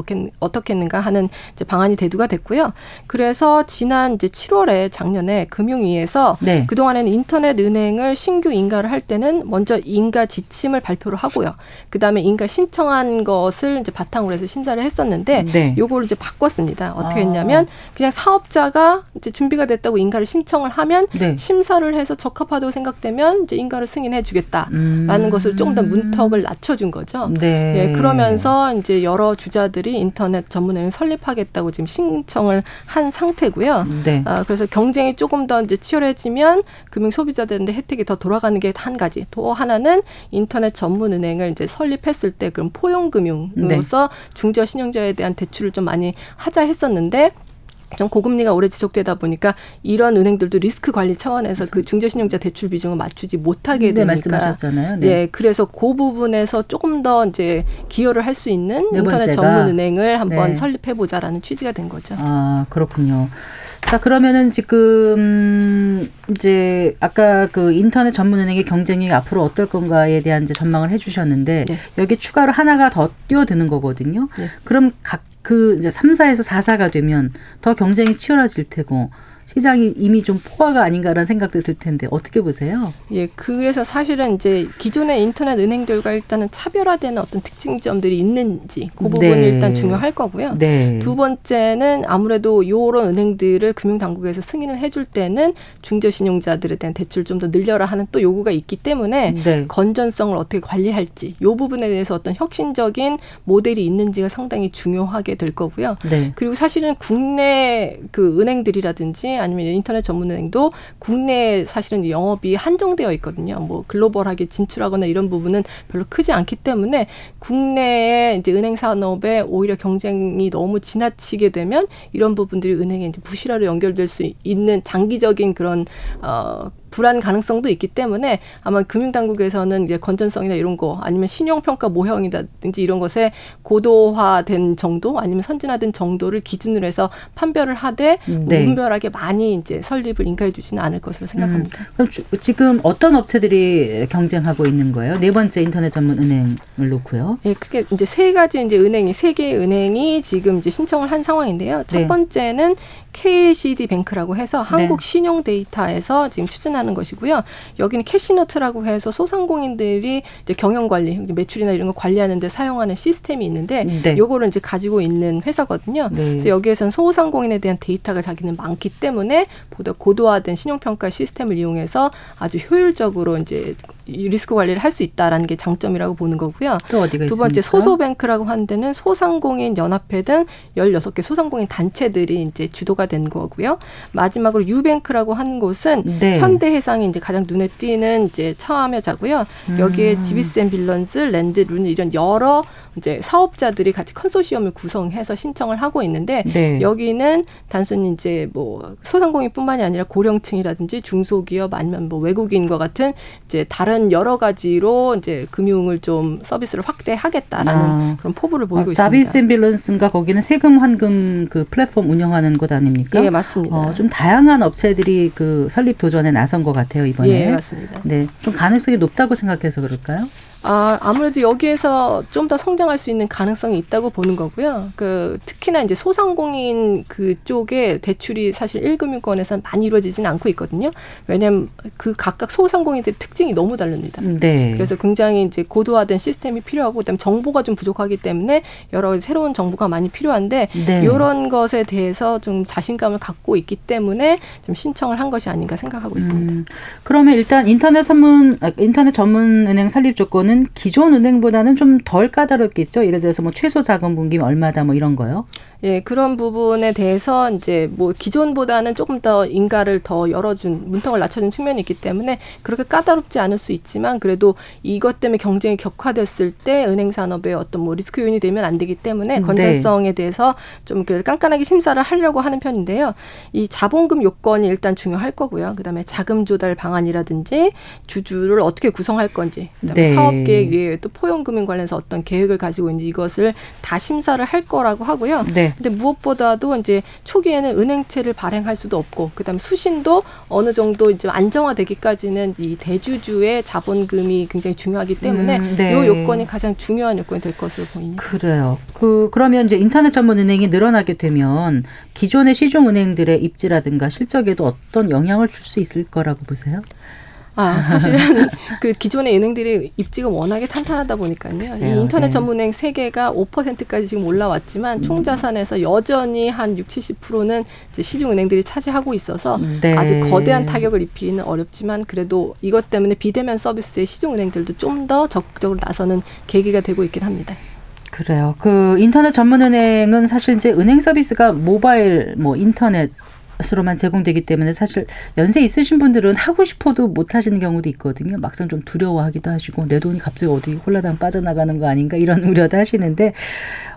했는가 하는 이제 방안이 대두가 됐고요. 그래서 지난 이제 7월에 작년에 금융위에서 네. 그 동안에는 인터넷 은행을 신규 인가를 할 때는 먼저 인가 지침을 발표를 하고요. 그 다음에 인가 신청한 것을 이제 바탕으로 해서 심사를 했었는데 네. 요거를 이제 바꿨습니다. 어떻게 아. 했냐면 그냥 사업자가 이제 준비가 됐다고 인가를 신청을 하면 네. 심사를 해서 적합하다고 생각되면 이제 인가를 승인해 주겠다라는 음. 것을 조금 더 문턱을 낮춰준 거죠. 네. 예, 그러면서 이제 여러 주자들이 인터넷 전문은행 설립하겠다고 지금 신청을 한 상태고요. 네. 아, 그래서 경쟁이 조금 더 이제 치열해지면 금융 소비자들한테 혜택이 더 돌아가는 게 한 가지. 또 하나는 인터넷 전문 은행을 이제 설립했을 때 그런 포용 금융으로서 중저 신용자에 대한 대출을 좀 많이 하자 했었는데 좀 고금리가 오래 지속되다 보니까 이런 은행들도 리스크 관리 차원에서 그 중저신용자 대출 비중을 맞추지 못하게 네, 되니까 말씀하셨잖아요. 네. 예, 그래서 그 부분에서 조금 더 이제 기여를 할 수 있는 네 인터넷 전문 은행을 한번 네. 설립해 보자라는 취지가 된 거죠. 아, 그렇군요. 자, 그러면은 지금 이제 아까 그 인터넷 전문은행의 경쟁력이 앞으로 어떨 건가에 대한 이제 전망을 해 주셨는데 네. 여기 추가로 하나가 더 뛰어드는 거거든요. 네. 그럼 각 그 이제 3사에서 4사가 되면 더 경쟁이 치열해질 테고 시장이 이미 좀 포화가 아닌가라는 생각도 들 텐데 어떻게 보세요? 예, 그래서 사실은 이제 기존의 인터넷 은행들과 일단은 차별화되는 어떤 특징점들이 있는지 그 부분이 네. 일단 중요할 거고요. 네. 두 번째는 아무래도 요런 은행들을 금융당국에서 승인을 해줄 때는 중저신용자들에 대한 대출 좀 더 늘려라 하는 또 요구가 있기 때문에 네. 건전성을 어떻게 관리할지 요 부분에 대해서 어떤 혁신적인 모델이 있는지가 상당히 중요하게 될 거고요. 네. 그리고 사실은 국내 그 은행들이라든지 아니면 인터넷 전문은행도 국내에 사실은 영업이 한정되어 있거든요. 뭐 글로벌하게 진출하거나 이런 부분은 별로 크지 않기 때문에 국내의 이제 은행 산업에 오히려 경쟁이 너무 지나치게 되면 이런 부분들이 은행에 이제 부실화로 연결될 수 있는 장기적인 그런 어 불안 가능성도 있기 때문에 아마 금융당국에서는 이제 건전성이나 이런 거 아니면 신용평가 모형이라든지 이런 것에 고도화된 정도 아니면 선진화된 정도를 기준으로 해서 판별을 하되 네. 무분별하게 많이 이제 설립을 인가해 주지는 않을 것으로 생각합니다. 그럼 주- 지금 어떤 업체들이 경쟁하고 있는 거예요? 네 번째 인터넷 전문 은행을 놓고요. 예, 크게 이제 세 가지 이제 은행이 세 개의 은행이 지금 이제 신청을 한 상황인데요. 첫 네. 번째는 KCD 뱅크라고 해서 네. 한국 신용 데이터에서 지금 추진하는 것이고요. 여기는 캐시노트라고 해서 소상공인들이 이제 경영 관리, 매출이나 이런 거 관리하는 데 사용하는 시스템이 있는데 네. 요거를 이제 가지고 있는 회사거든요. 네. 그래서 여기에서는 소상공인에 대한 데이터가 자기는 많기 때문에 보다 고도화된 신용평가 시스템을 이용해서 아주 효율적으로 이제 이 리스크 관리를 할 수 있다라는 게 장점이라고 보는 거고요. 또 어디가 두 있습니까? 번째 소소뱅크라고 하는 데는 소상공인 연합회 등 16개 소상공인 단체들이 이제 주도가 된 거고요. 마지막으로 유뱅크라고 하는 곳은 네. 현대해상이 이제 가장 눈에 띄는 이제 참여자고요. 여기에 음. 자비스 앤 빌런즈, 렌딧, 루닛 이런 여러 이제 사업자들이 같이 컨소시엄을 구성해서 신청을 하고 있는데 네. 여기는 단순히 이제 뭐 소상공인뿐만이 아니라 고령층이라든지 중소기업 아니면 뭐 외국인과 같은 이제 다른 여러 가지로 이제 금융을 좀 서비스를 확대하겠다라는 아. 그런 포부를 보이고 어, 있습니다. 자비스 앤 빌런즈인가 거기는 세금 환급 그 플랫폼 운영하는 곳 아닙니까? 예, 맞습니다. 어, 좀 다양한 업체들이 그 설립 도전에 나선 것 같아요 이번에. 예, 맞습니다. 네, 좀 가능성이 높다고 생각해서 그럴까요? 아, 아무래도 여기에서 좀 더 성장할 수 있는 가능성이 있다고 보는 거고요. 그 특히나 이제 소상공인 그쪽에 대출이 사실 1금융권에서는 많이 이루어지진 않고 있거든요. 왜냐하면 그 각각 소상공인들의 특징이 너무 다릅니다. 네. 그래서 굉장히 이제 고도화된 시스템이 필요하고 그다음에 정보가 좀 부족하기 때문에 여러 새로운 정보가 많이 필요한데 네. 이런 것에 대해서 좀 자신감을 갖고 있기 때문에 좀 신청을 한 것이 아닌가 생각하고 있습니다. 음, 그러면 일단 인터넷 전문 아, 인터넷 전문 은행 설립 조건 은 기존 은행보다는 좀 덜 까다롭겠죠. 예를 들어서 뭐 최소 자금 분기 얼마다 뭐 이런 거요. 예, 그런 부분에 대해서 이제 뭐 기존보다는 조금 더 인가를 더 열어준 문턱을 낮춰준 측면이 있기 때문에 그렇게 까다롭지 않을 수 있지만 그래도 이것 때문에 경쟁이 격화됐을 때 은행 산업의 어떤 뭐 리스크 요인이 되면 안 되기 때문에 네. 건전성에 대해서 좀 이렇게 깐깐하게 심사를 하려고 하는 편인데요. 이 자본금 요건이 일단 중요할 거고요. 그다음에 자금 조달 방안이라든지 주주를 어떻게 구성할 건지, 그다음에 네. 사업 계획 외에 또 포용금융 관련해서 어떤 계획을 가지고 있는지 이것을 다 심사를 할 거라고 하고요. 네. 근데 무엇보다도 이제 초기에는 은행채를 발행할 수도 없고 그다음에 수신도 어느 정도 이제 안정화되기까지는 이 대주주의 자본금이 굉장히 중요하기 때문에 음, 네. 이 요건이 가장 중요한 요건이 될 것으로 보입니다. 그래요. 그 그러면 이제 인터넷 전문 은행이 늘어나게 되면 기존의 시중 은행들의 입지라든가 실적에도 어떤 영향을 줄 수 있을 거라고 보세요? 아, 사실은 그 기존의 은행들이 입지가 워낙에 탄탄하다 보니까요. 이 인터넷 네. 전문은행 세 개가 5%까지 지금 올라왔지만 총 자산에서 여전히 한 6, 70%는 이제 시중 은행들이 차지하고 있어서 네. 아직 거대한 타격을 입히기는 어렵지만 그래도 이것 때문에 비대면 서비스의 시중 은행들도 좀 더 적극적으로 나서는 계기가 되고 있긴 합니다. 그래요. 그 인터넷 전문 은행은 사실 이제 은행 서비스가 모바일 뭐 인터넷 으로만 제공되기 때문에 사실 연세 있으신 분들은 하고 싶어도 못 하시는 경우도 있거든요. 막상 좀 두려워하기도 하시고 내 돈이 갑자기 어디 홀라당 빠져나가는 거 아닌가 이런 우려도 하시는데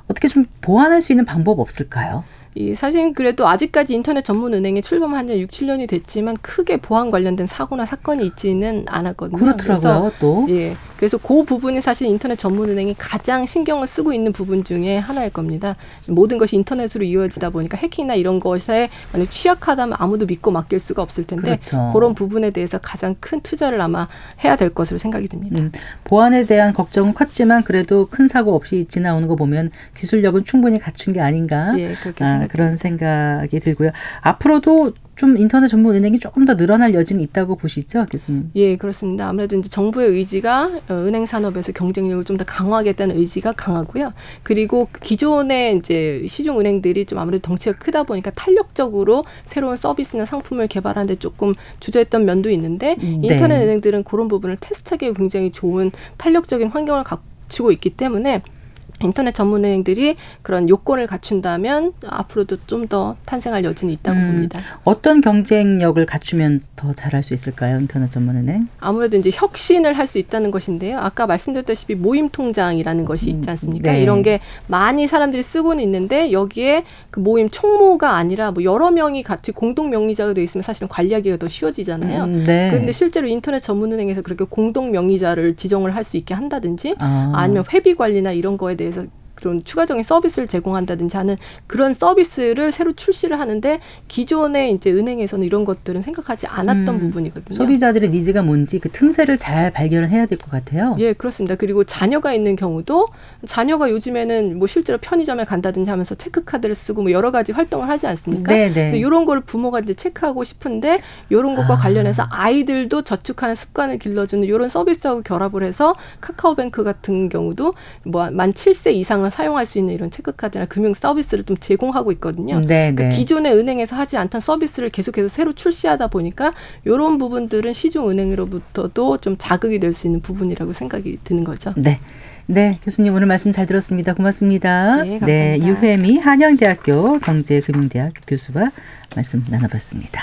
어떻게 좀 보완할 수 있는 방법 없을까요? 이 사실 그래도 아직까지 인터넷 전문 은행에 출범한 지 6, 7년이 됐지만 크게 보안 관련된 사고나 사건이 있지는 않았거든요. 그렇더라고요. 또 예. 그래서 그 부분이 사실 인터넷 전문 은행이 가장 신경을 쓰고 있는 부분 중에 하나일 겁니다. 모든 것이 인터넷으로 이루어지다 보니까 해킹이나 이런 것에 만약 취약하다면 아무도 믿고 맡길 수가 없을 텐데 그렇죠. 런 부분에 대해서 가장 큰 투자를 아마 해야 될 것으로 생각이 듭니다. 음, 보안에 대한 걱정은 컸지만 그래도 큰 사고 없이 지나오는 거 보면 기술력은 충분히 갖춘 게 아닌가 예, 그렇게 아. 그런 생각이 들고요. 앞으로도 좀 인터넷 전문 은행이 조금 더 늘어날 여지는 있다고 보시죠, 교수님? 예, 그렇습니다. 아무래도 이제 정부의 의지가 어, 은행 산업에서 경쟁력을 좀 더 강화하겠다는 의지가 강하고요. 그리고 기존의 이제 시중 은행들이 좀 아무래도 덩치가 크다 보니까 탄력적으로 새로운 서비스나 상품을 개발하는데 조금 주저했던 면도 있는데 네. 인터넷 은행들은 그런 부분을 테스트하기 굉장히 좋은 탄력적인 환경을 갖추고 있기 때문에 인터넷 전문 은행들이 그런 요건을 갖춘다면 앞으로도 좀 더 탄생할 여지는 있다고 음. 봅니다. 어떤 경쟁력을 갖추면 더 잘할 수 있을까요, 인터넷 전문 은행? 아무래도 이제 혁신을 할 수 있다는 것인데요. 아까 말씀드렸다시피 모임 통장이라는 것이 있지 않습니까? 네. 이런 게 많이 사람들이 쓰고는 있는데 여기에 그 모임 총무가 아니라 뭐 여러 명이 같이 공동 명의자가 돼 있으면 사실은 관리하기가 더 쉬워지잖아요. 음, 네. 그런데 실제로 인터넷 전문은행에서 그렇게 공동 명의자를 지정을 할 수 있게 한다든지 아, 아니면 회비 관리나 이런 거에 대해 서 그런 추가적인 서비스를 제공한다든지 하는 그런 서비스를 새로 출시를 하는데 기존의 이제 은행에서는 이런 것들은 생각하지 않았던 음, 부분이거든요. 소비자들의 니즈가 뭔지 그 틈새를 잘 발견을 해야 될 것 같아요. 예, 그렇습니다. 그리고 자녀가 있는 경우도 자녀가 요즘에는 뭐 실제로 편의점에 간다든지 하면서 체크카드를 쓰고 뭐 여러 가지 활동을 하지 않습니까? 네, 네. 이런 거를 부모가 이제 체크하고 싶은데 이런 것과 아. 관련해서 아이들도 저축하는 습관을 길러주는 이런 서비스하고 결합을 해서 카카오뱅크 같은 경우도 뭐 만 7세 이상을 사용할 수 있는 이런 체크카드나 금융 서비스를 좀 제공하고 있거든요. 네, 그러니까 네. 기존의 은행에서 하지 않던 서비스를 계속해서 새로 출시하다 보니까 이런 부분들은 시중 은행으로부터도 좀 자극이 될 수 있는 부분이라고 생각이 드는 거죠. 네. 네, 교수님 오늘 말씀 잘 들었습니다. 고맙습니다. 네, 감사합니다. 유혜미 한양대학교 경제금융대학 교수와 말씀 나눠봤습니다.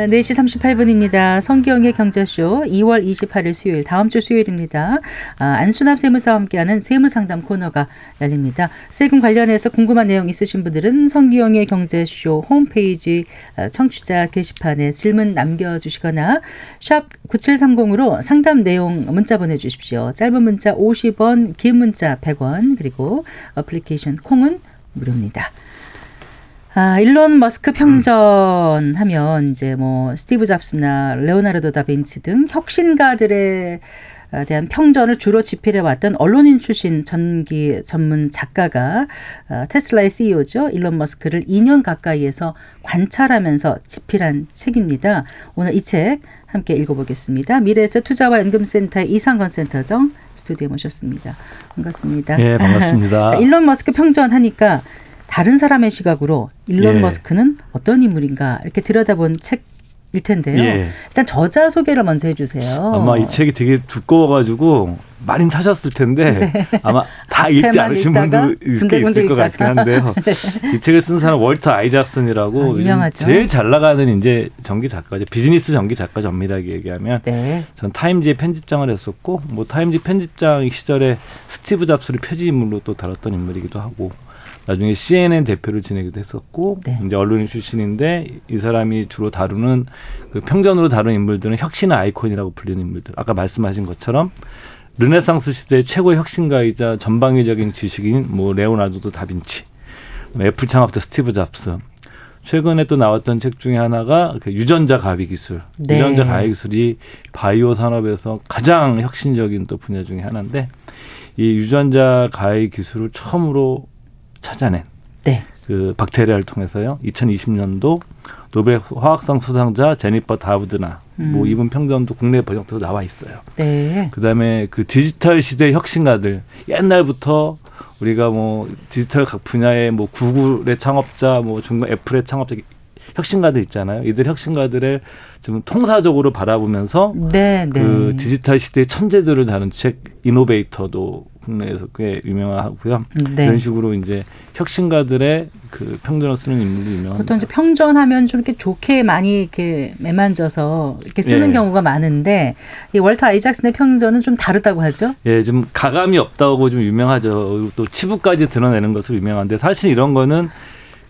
아, 4시 38분입니다. 성기영의 경제쇼 2월 28일 수요일 다음 주 수요일입니다. 아, 안수납 세무사와 함께하는 세무상담 코너가 열립니다. 세금 관련해서 궁금한 내용 있으신 분들은 성기영의 경제쇼 홈페이지 아, 청취자 게시판에 질문 남겨주시거나 샵 9730으로 상담 내용 문자 보내주십시오. 짧은 문자 50원 긴 문자 100원 그리고 어플리케이션 콩은 무료입니다. 아, 일론 머스크 평전 하면 이제 뭐 스티브 잡스나 레오나르도 다빈치 등 혁신가들에 대한 평전을 주로 집필해 왔던 언론인 출신 전기 전문 작가가 어, 테슬라의 CEO죠. 일론 머스크를 2년 가까이에서 관찰하면서 집필한 책입니다. 오늘 이 책 함께 읽어보겠습니다. 미래에서 투자와 연금센터의 이상건 센터장 스튜디오에 모셨습니다. 반갑습니다. 예, 반갑습니다. 자, 일론 머스크 평전 하니까 다른 사람의 시각으로 일론 예. 머스크는 어떤 인물인가 이렇게 들여다본 책 일 텐데요. 예. 일단 저자 소개를 먼저 해주세요. 아마 이 책이 되게 두꺼워가지고 많이 타셨을 텐데 아마 다 읽지 네. 않으신 분도 있- 꽤 군데군데 있을 것 같긴. 한데요. 이 책을 쓴 사람 월터 아이작슨이라고 아, 유명하죠. 제일 잘 나가는 이제 전기 작가죠. 비즈니스 전기 작가 엄밀하게 얘기하면 네. 전 타임지의 편집장을 했었고 뭐 타임지 편집장 시절에 스티브 잡스를 표지 인물로 또 다뤘던 인물이기도 하고 나중에 CNN 대표를 지내기도 했었고 네. 이제 언론인 출신인데 이 사람이 주로 다루는 그 평전으로 다룬 인물들은 혁신의 아이콘이라고 불리는 인물들 아까 말씀하신 것처럼 르네상스 시대의 최고의 혁신가이자 전방위적인 지식인 뭐 레오나르도 다빈치 뭐 애플 창업자 스티브 잡스 최근에 또 나왔던 책 중에 하나가 그 유전자 가위 기술. 네. 유전자 가위 기술이 바이오 산업에서 가장 혁신적인 또 분야 중에 하나인데 이 유전자 가위 기술을 처음으로 찾아낸 네. 그 박테리아를 통해서요. 2020년도 노벨 화학상 수상자 제니퍼 다우드나 뭐 음. 이분 평전도 국내 번역도 나와 있어요. 네. 그다음에 그 디지털 시대 혁신가들 옛날부터 우리가 뭐 디지털 각 분야의 뭐 구글의 창업자, 뭐 중국 애플의 창업자 혁신가들 있잖아요. 이들 혁신가들을 좀 통사적으로 바라보면서 네. 네. 그 디지털 시대의 천재들을 다룬 책 이노베이터도 국내에서 꽤 유명하고요. 네. 이런 식으로 이제 혁신가들의 그 평전을 쓰는 인물도 유명합니다. 보통 이제 평전하면 좀 이렇게 좋게 많이 이렇게 매만져서 이렇게 쓰는 예. 경우가 많은데 이 월터 아이작슨의 평전은 좀 다르다고 하죠. 예, 좀 가감이 없다고 좀 유명하죠. 또 치부까지 드러내는 것으로 유명한데 사실 이런 거는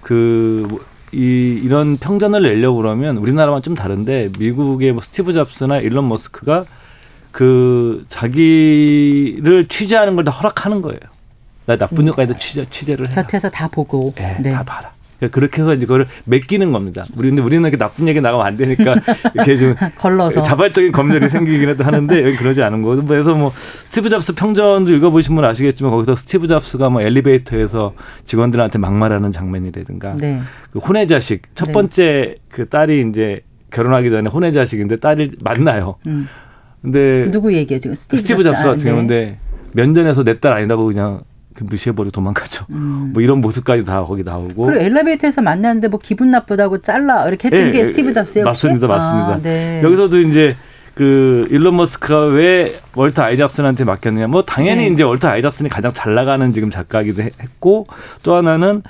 그 이 이런 평전을 내려고 그러면 우리나라와 좀 다른데 미국의 뭐 스티브 잡스나 일론 머스크가 그 자기를 취재하는 걸 다 허락하는 거예요. 나 나쁜 얘기까지도 취재 취재를 해. 곁에서 다 보고. 예, 네. 다 봐라. 그렇게 해서 이제 그걸 맡기는 겁니다. 우리 근데 우리는 이렇게 나쁜 얘기 나가면 안 되니까 이렇게 좀 걸러서. 자발적인 검열이 생기기라도 하는데 여기 그러지 않은 거고 그래서 뭐 스티브 잡스 평전도 읽어보신 분 아시겠지만 거기서 스티브 잡스가 뭐 엘리베이터에서 직원들한테 막말하는 장면이라든가 네. 그 혼외 자식 첫 네. 번째 그 딸이 이제 결혼하기 전에 혼외 자식인데 딸을 만나요. 음. 근데 누구 얘기예요 지금? 스티브, 스티브 잡스 아, 같은 네. 경우인데 면전에서 내 딸 아니라고 그냥 그 무시해버리고 도망가죠. 음. 뭐 이런 모습까지 다 거기 나오고. 그리고 엘리베이터에서 만났는데 뭐 기분 나쁘다고 잘라 이렇게 했던 예, 게 예, 스티브 잡스예요. 혹시? 맞습니다, 맞습니다. 아, 네. 여기서도 이제 그 일론 머스크가 왜 월터 아이작슨한테 맡겼느냐. 뭐 당연히 네. 이제 월터 아이작슨이 가장 잘 나가는 지금 작가이기도 해- 했고 또 하나는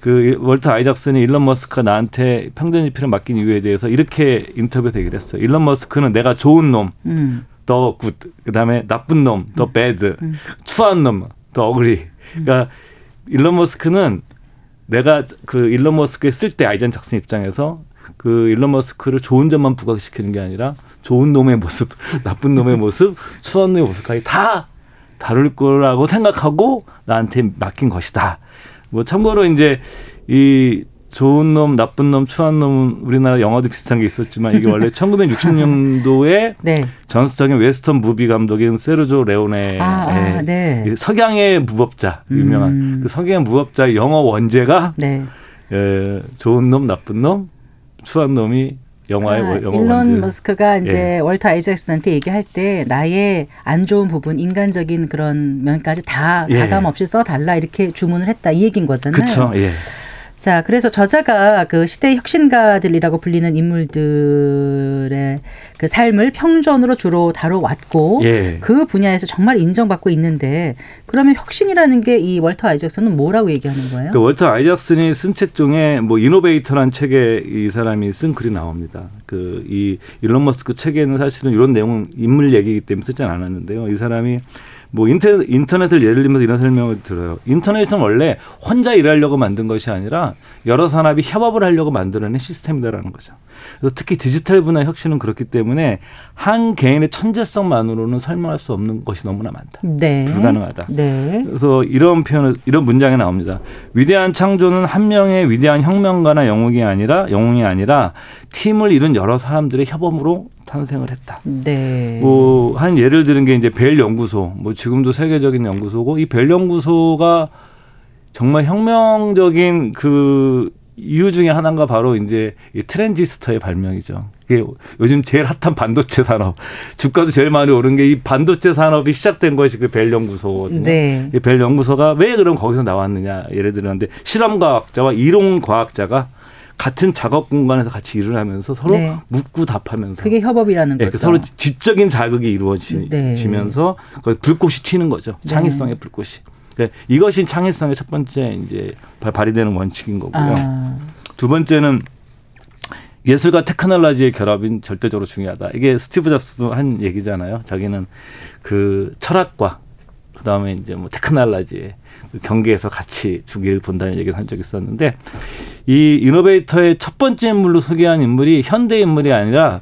그 월터 아이작슨이 일론 머스크가 나한테 평전 집필을 맡긴 이유에 대해서 이렇게 인터뷰 되기를 했어요. 일론 머스크는 내가 좋은 놈, 음. The Good, 그다음에 나쁜 놈, The Bad, 추한 놈, The Ugly. 그러니까 일론 머스크는 내가 그 일론 머스크에 쓸 때 아이전 작슨 입장에서 그 일론 머스크를 좋은 점만 부각시키는 게 아니라 좋은 놈의 모습, 나쁜 놈의 모습, 추한 놈의 모습까지 다 다룰 거라고 생각하고 나한테 맡긴 것이다. 뭐 참고로 이제 이 좋은 놈, 나쁜 놈, 추한 놈은 우리나라 영화도 비슷한 게 있었지만 이게 원래 1960년도에 네. 전설적인 western movie 감독인 세르조 레오네 아, 아, 네. 이 석양의 무법자 유명한 음. 그 석양의 무법자의 영어 원제가 네. 에, 좋은 놈, 나쁜 놈, 추한 놈이 영화의 아, 원- 영어 일론 원제. 머스크가 이제 예. 월터 아이작슨한테 얘기할 때 나의 안 좋은 부분, 인간적인 그런 면까지 다 예. 가감 없이 써달라 이렇게 주문을 했다 이 얘기인 거잖아요. 그렇죠. 예. 자, 그래서 저자가 그 시대 혁신가들이라고 불리는 인물들의 그 삶을 평전으로 주로 다뤄왔고 예. 그 분야에서 정말 인정받고 있는데 그러면 혁신이라는 게 이 월터 아이작슨은 뭐라고 얘기하는 거예요? 그 월터 아이작슨이 쓴 책 중에 뭐 이노베이터란 책에 이 사람이 쓴 글이 나옵니다. 그 이 일론 머스크 책에는 사실은 이런 내용 인물 얘기이기 때문에 쓰지 않았는데요. 이 사람이 뭐 인터넷, 인터넷을 예를 들면서 이런 설명을 들어요. 인터넷은 원래 혼자 일하려고 만든 것이 아니라 여러 산업이 협업을 하려고 만들어낸 시스템이다라는 거죠. 특히 디지털 분야 혁신은 그렇기 때문에 한 개인의 천재성만으로는 설명할 수 없는 것이 너무나 많다. 네. 불가능하다. 네. 그래서 이런 표현, 이런 문장이 나옵니다. 위대한 창조는 한 명의 위대한 혁명가나 영웅이 아니라 영웅이 아니라 팀을 이룬 여러 사람들의 협업으로 탄생을 했다. 네. 뭐한 예를 들은 게 이제 벨 연구소, 뭐 지금도 세계적인 연구소고 이 벨 연구소가 정말 혁명적인 그 이유 중에 하나가 바로 이제 이 트랜지스터의 발명이죠. 이게 요즘 제일 핫한 반도체 산업, 주가도 제일 많이 오른 게 이 반도체 산업이 시작된 것이 그 벨 연구소거든요. 네. 이벨 연구소가 왜 그럼 거기서 나왔느냐 예를 들었는데 실험 과학자와 이론 과학자가 같은 작업 공간에서 같이 일을 하면서 서로 네. 묻고 답하면서 그게 협업이라는 예, 거죠. 그 서로 지적인 자극이 네. 이루어지면서 그 불꽃이 튀는 거죠. 네. 창의성의 불꽃이. 네, 이것이 창의성의 첫 번째 이제 발- 발휘되는 원칙인 거고요. 아, 두 번째는 예술과 테크놀로지의 결합이 절대적으로 중요하다. 이게 스티브 잡스도 한 얘기잖아요. 자기는 그 철학과 그다음에 이제 뭐 테크놀로지의 그 경계에서 같이 두 개를 본다는 얘기를 한 적이 있었는데 이 이노베이터의 첫 번째 인물로 소개한 인물이 현대 인물이 아니라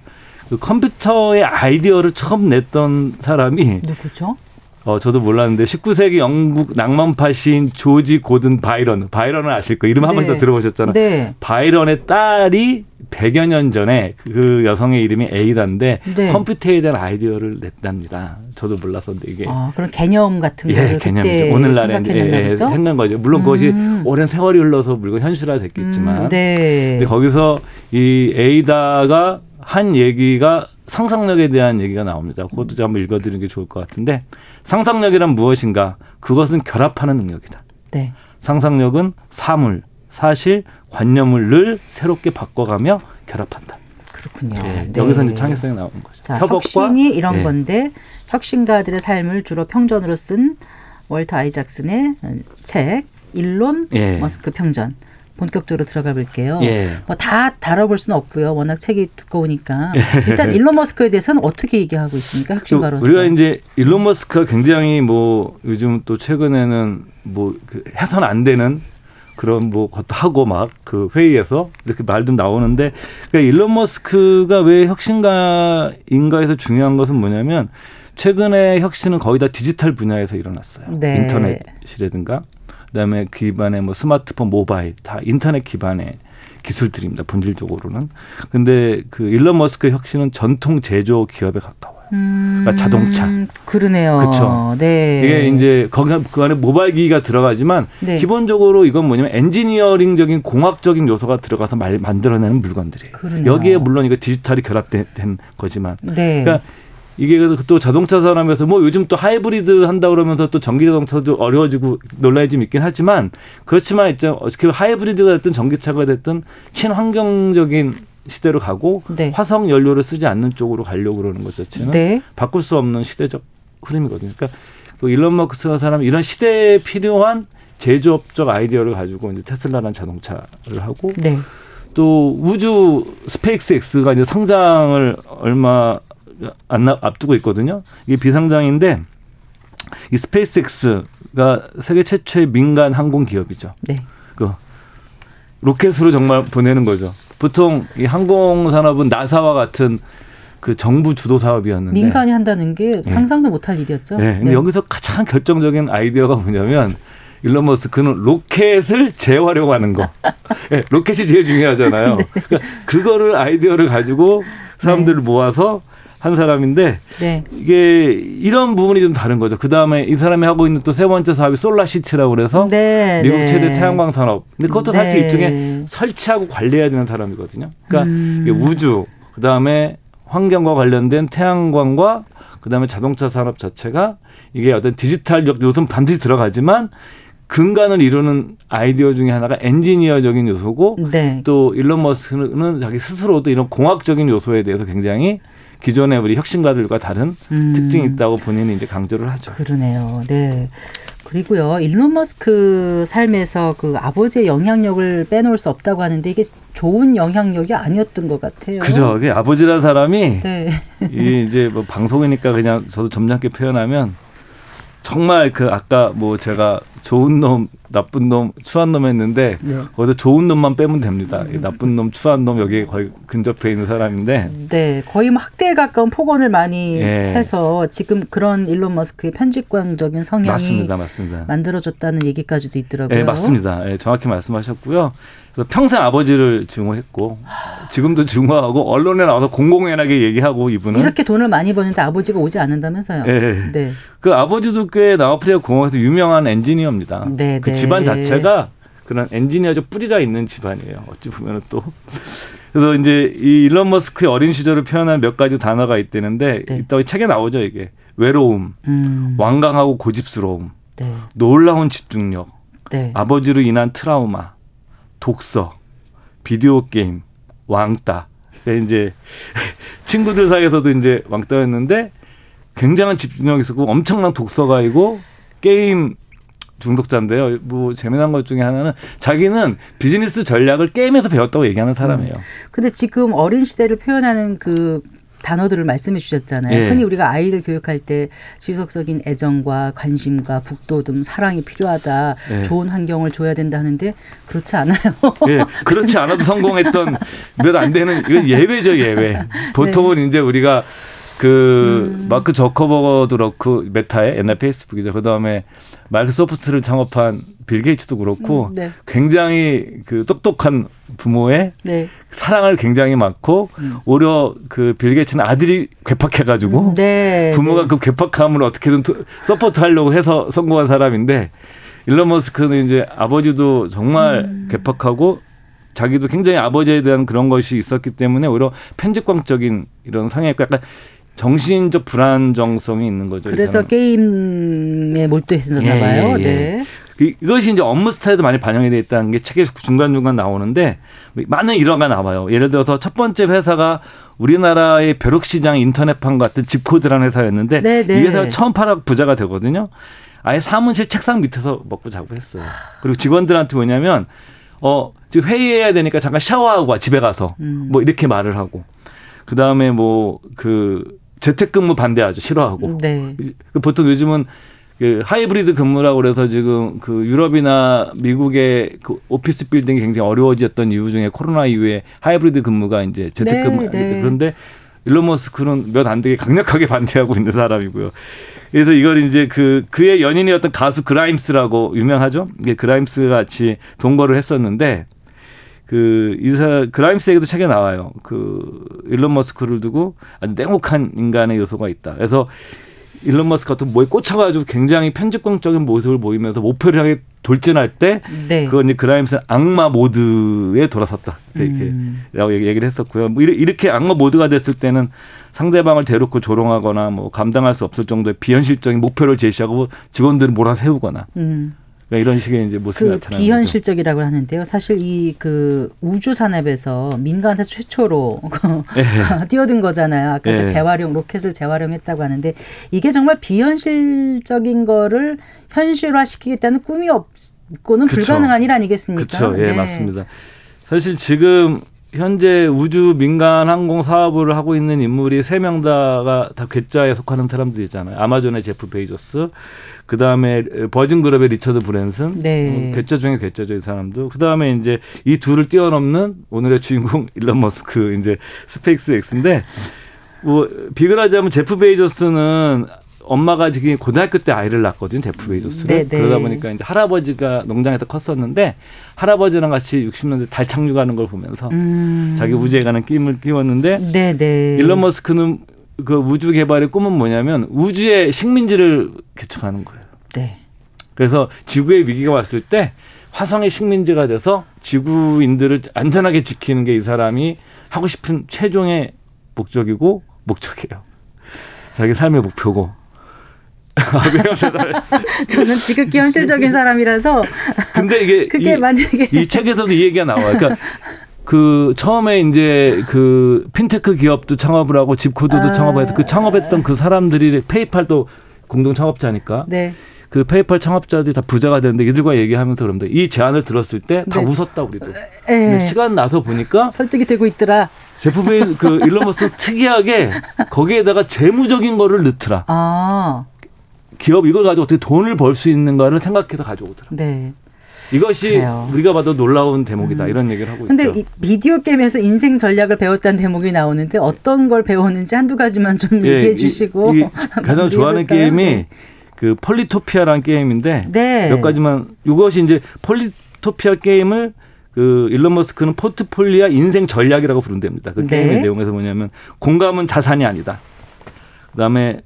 그 컴퓨터의 아이디어를 처음 냈던 사람이 누구죠? 어 저도 몰랐는데 19세기 영국 낭만파 시인 조지 고든 바이런 바이런을 아실 거예요. 이름 한번 네. 더 들어보셨잖아요. 네. 바이런의 딸이 100여 년 전에 그 여성의 이름이 에이다인데 네. 컴퓨터에 대한 아이디어를 냈답니다. 저도 몰랐었는데 이게 아, 그런 개념 같은 예, 거를 개념이죠. 오늘날에 예, 보죠. 했는 거죠. 물론 그것이 음. 오랜 세월이 흘러서 물건 현실화 됐겠지만 음, 네. 근데 거기서 이 에이다가 한 얘기가 상상력에 대한 얘기가 나옵니다. 그것도 좀 한번 읽어드리는 게 좋을 것 같은데 상상력이란 무엇인가? 그것은 결합하는 능력이다. 네. 상상력은 사물, 사실, 관념을 늘 새롭게 바꿔가며 결합한다. 그렇군요. 예, 네. 여기서 이제 창의성이 나오는 거죠. 자, 혁신이 이런 예. 건데 혁신가들의 삶을 주로 평전으로 쓴 월터 아이작슨의 책 일론 예. 머스크 평전 본격적으로 들어가 볼게요. 예. 뭐다 다뤄볼 수는 없고요. 워낙 책이 두꺼우니까 일단 일론 머스크에 대해서는 어떻게 얘기하고 있습니까? 혁신가로서. 우리가 이제 일론 머스크가 굉장히 뭐 요즘 또 최근에는 뭐그 해선 안 되는 그런 뭐 것도 하고 막 그 회의에서 이렇게 말도 나오는데 그러니까 일론 머스크가 왜 혁신가인가에서 중요한 것은 뭐냐면 최근에 혁신은 거의 다 디지털 분야에서 일어났어요. 네. 인터넷이라든가 그다음에 기반의 뭐 스마트폰, 모바일 다 인터넷 기반의 기술들입니다. 본질적으로는. 근데 그 일론 머스크의 혁신은 전통 제조 기업에 가까워요. 음, 그러니까 자동차. 그러네요. 그쵸. 네. 이게 이제 거기 그 안에 모바일 기기가 들어가지만 네. 기본적으로 이건 뭐냐면 엔지니어링적인 공학적인 요소가 들어가서 말, 만들어내는 물건들이에요. 그러네요. 여기에 물론 이거 디지털이 결합된 된 거지만 네. 그러니까 이게 또 자동차 산업에서 뭐 요즘 또 하이브리드 한다 그러면서 또 전기 자동차도 어려워지고 논란이 좀 있긴 하지만 그렇지만 이제 어떻게 하이브리드가 됐든 전기차가 됐든 친환경적인 시대로 가고 네. 화석 연료를 쓰지 않는 쪽으로 가려고 그러는 것 자체는 네. 바꿀 수 없는 시대적 흐름이거든요. 그러니까 그 일론 머스크 사람이 이런 시대에 필요한 제조업적 아이디어를 가지고 이제 테슬라라는 자동차를 하고 네. 또 우주 스페이스 X가 이제 상장을 얼마 안 나- 앞두고 있거든요. 이게 비상장인데 이 스페이스 X가 세계 최초의 민간 항공 기업이죠. 네. 그 로켓으로 정말 보내는 거죠. 보통 이 항공 산업은 나사와 같은 그 정부 주도 사업이었는데 민간이 한다는 게 상상도 못할 일이었죠. 네. 근데 여기서 가장 결정적인 아이디어가 뭐냐면 일론 머스크는 로켓을 재활용하는 거. 네, 로켓이 제일 중요하잖아요. 그러니까 그거를 아이디어를 가지고 사람들을 모아서 한 사람인데 네. 이게 이런 부분이 좀 다른 거죠. 그 다음에 이 사람이 하고 있는 또 세 번째 사업이 솔라시티라고 그래서 네. 미국 네. 최대 태양광 산업. 근데 그것도 사실 네. 일종의 설치하고 관리해야 되는 사람이거든요. 그러니까 음. 우주, 그 다음에 환경과 관련된 태양광과 그 다음에 자동차 산업 자체가 이게 어떤 디지털적 요소는 반드시 들어가지만 근간을 이루는 아이디어 중에 하나가 엔지니어적인 요소고 네. 또 일론 머스크는 자기 스스로도 이런 공학적인 요소에 대해서 굉장히 기존의 우리 혁신가들과 다른 음. 특징이 있다고 본인이 이제 강조를 하죠. 그러네요. 네. 그리고요, 일론 머스크 삶에서 그 아버지의 영향력을 빼놓을 수 없다고 하는데 이게 좋은 영향력이 아니었던 것 같아요. 그죠. 그 아버지란 사람이 네. 이 이제 뭐 방송이니까 그냥 저도 점잖게 표현하면 정말 그 아까 뭐 제가 좋은 놈, 나쁜 놈, 추한 놈 했는데 네. 거기서 좋은 놈만 빼면 됩니다. 이 나쁜 놈, 추한 놈 여기 거의 근접해 있는 사람인데 네, 거의 뭐 학대에 가까운 폭언을 많이 예. 해서 지금 그런 일론 머스크의 편집광적인 성향이 맞습니다, 맞습니다. 만들어졌다는 얘기까지도 있더라고요. 예, 맞습니다. 예, 정확히 말씀하셨고요. 그래서 평생 아버지를 증오했고 지금도 증오하고 언론에 나와서 공공연하게 얘기하고 이분은 이렇게 돈을 많이 버는데 아버지가 오지 않는다면서요. 예. 네. 그 아버지도 꽤 남아프리카 공화국에서 유명한 엔지니어입니다. 네, 그 네. 집안 자체가 그런 엔지니어적 뿌리가 있는 집안이에요. 어찌 보면 또. 그래서 이제 이 일론 머스크의 어린 시절을 표현한 몇 가지 단어가 있다는데 네. 이따 책에 나오죠 이게 외로움, 음. 완강하고 고집스러움, 네. 놀라운 집중력, 네. 아버지로 인한 트라우마, 독서, 비디오 게임, 왕따. 이제 친구들 사이에서도 이제 왕따였는데 굉장한 집중력이 있었고 엄청난 독서가이고 게임 중독자인데요. 뭐 재미난 것 중에 하나는 자기는 비즈니스 전략을 게임에서 배웠다고 얘기하는 사람이에요. 근데 지금 어린 시대를 표현하는 그 단어들을 말씀해 주셨잖아요. 예. 흔히 우리가 아이를 교육할 때 지속적인 애정과 관심과 북돋움, 사랑이 필요하다. 예. 좋은 환경을 줘야 된다 하는데 그렇지 않아요. 예, 그렇지 않아도 성공했던 몇 안 되는 이건 예외죠 예외. 보통은 이제 우리가 그 마크 저커버거도 그렇고 메타의 옛날 페이스북이죠. 그 다음에 마이크로소프트를 창업한 빌 게이츠도 그렇고 음, 네. 굉장히 그 똑똑한 부모의 네. 사랑을 굉장히 받고 오히려 그 빌 게이츠는 아들이 괴팍해가지고 네. 부모가 네. 그 괴팍함을 어떻게든 토- support 하려고 해서 성공한 사람인데 일론 머스크는 이제 아버지도 정말 음. 괴팍하고 자기도 굉장히 아버지에 대한 그런 것이 있었기 때문에 오히려 편집광적인 이런 성향이 약간 정신적 불안정성이 있는 거죠. 이 그래서. 게임에 몰두했었나 예, 봐요. 예, 예. 네. 이- 이것이 이제 업무 스타일도 많이 반영이 돼 있다는 게 책에 중간중간 나오는데 많은 일화가 나와요. 예를 들어서 첫 번째 회사가 우리나라의 벼룩시장 인터넷판 같은 집코드라는 회사였는데 네, 네. 이 회사가 처음 팔아 부자가 되거든요. 아예 사무실 책상 밑에서 먹고 자고 했어요. 그리고 직원들한테 뭐냐면 어 지금 회의해야 되니까 잠깐 샤워하고 와 집에 가서 음. 뭐 이렇게 말을 하고 그 다음에 뭐 그 재택근무 반대하죠 싫어하고 네. 그 보통 요즘은 그 하이브리드 근무라고 그래서 지금 그 유럽이나 미국의 그 오피스 빌딩이 굉장히 어려워졌던 이유 중에 코로나 이후에 하이브리드 근무가 이제 재택근무 네, 네. 그런데 일론 머스크는 몇 안 되게 강력하게 반대하고 있는 사람이고요. 그래서 이걸 이제 그 그의 연인이었던 가수 그라임스라고 유명하죠. 이게 그라임스 같이 동거를 했었는데 그 이사 그라임스 얘기도 책에 나와요. 그 일론 머스크를 두고 아주 냉혹한 인간의 요소가 있다. 그래서 일론 머스크 같은 뭐에 꽂혀가지고 굉장히 편집광적인 모습을 보이면서 목표를 향해 돌진할 때 네. 그건 이제 그라임스는 악마 모드에 돌아섰다. 이렇게 음. 라고 얘기- 얘기를 했었고요. 뭐 이렇게 악마 모드가 됐을 때는 상대방을 대놓고 조롱하거나 뭐 감당할 수 없을 정도의 비현실적인 목표를 제시하고 직원들을 몰아세우거나 음. 그러니까 이런 식의 이제 모습이 그 나타나는 거죠. 비현실적이라고 하는데요. 사실 이 그 우주 산업에서 민간에서 최초로 뛰어든 거잖아요. 아까 예. 그 재활용 로켓을 재활용했다고 하는데 이게 정말 비현실적인 거를 현실화시키겠다는 꿈이 없고는 그쵸. 불가능한 일 아니겠습니까? 그렇죠. 예, 네. 맞습니다. 사실 지금 현재 우주 민간 항공 사업을 하고 있는 인물이 세 명 다가 다 괴짜에 속하는 사람들이잖아요. 아마존의 제프 베이조스, 그 다음에 버진 그룹의 리처드 브랜슨, 네. 어, 괴짜 중에 괴짜죠 이 사람도. 그 다음에 이제 이 둘을 뛰어넘는 오늘의 주인공 일론 머스크 이제 스페이스 X인데 뭐 비교하자면 제프 베이조스는 엄마가 지금 고등학교 때 아이를 낳았거든요, 제프 베이조스는. 네, 네. 그러다 보니까 이제 할아버지가 농장에서 컸었는데 할아버지랑 같이 60년대 달 착륙하는 걸 보면서 음. 자기 우주에 가는 꿈을 키웠는데 네, 네. 일론 머스크는 그 우주 개발의 꿈은 뭐냐면 우주의 식민지를 개척하는 거예요. 네. 그래서 지구에 위기가 왔을 때 화성의 식민지가 돼서 지구인들을 안전하게 지키는 게 이 사람이 하고 싶은 최종의 목적이고 목적이에요. 자기 삶의 목표고. 제가? 저는 지극히 현실적인 사람이라서 근데 이게 그게 이, 만약에 이 책에서도 이 얘기가 나와요. 그러니까 그 처음에 이제 그 핀테크 기업도 창업을 하고 집코드도 아. 창업해서 그 창업했던 그 사람들이 페이팔도 공동 창업자니까 네. 그 페이팔 창업자들이 다 부자가 되는데 이들과 얘기하면서 그럽니다. 이 제안을 들었을 때다 네. 웃었다 우리도. 예. 근데 시간 지나서 보니까 설득이 되고 있더라. 제프 베이 그 일론 머스크 특이하게 거기에다가 재무적인 거를 넣더라. 아. 기업 이걸 가지고 어떻게 돈을 벌 수 있는가를 생각해서 가져오더라. 네. 이것이 그래요. 우리가 봐도 놀라운 대목이다 음. 이런 얘기를 하고 근데 있죠. 이 비디오 게임에서 인생 전략을 배웠다는 대목이 나오는데 어떤 걸 배웠는지 한두 가지만 좀 예, 얘기해 이- 주시고 이 가장 좋아하는? 게임이 네. 그 폴리토피아라는 게임인데 네. 몇 가지만 이것이 이제 폴리토피아 게임을 그 일론 머스크는 포트폴리아 인생 전략이라고 부른답니다. 그 네. 게임의 내용에서 뭐냐면 공감은 자산이 아니다. 그다음에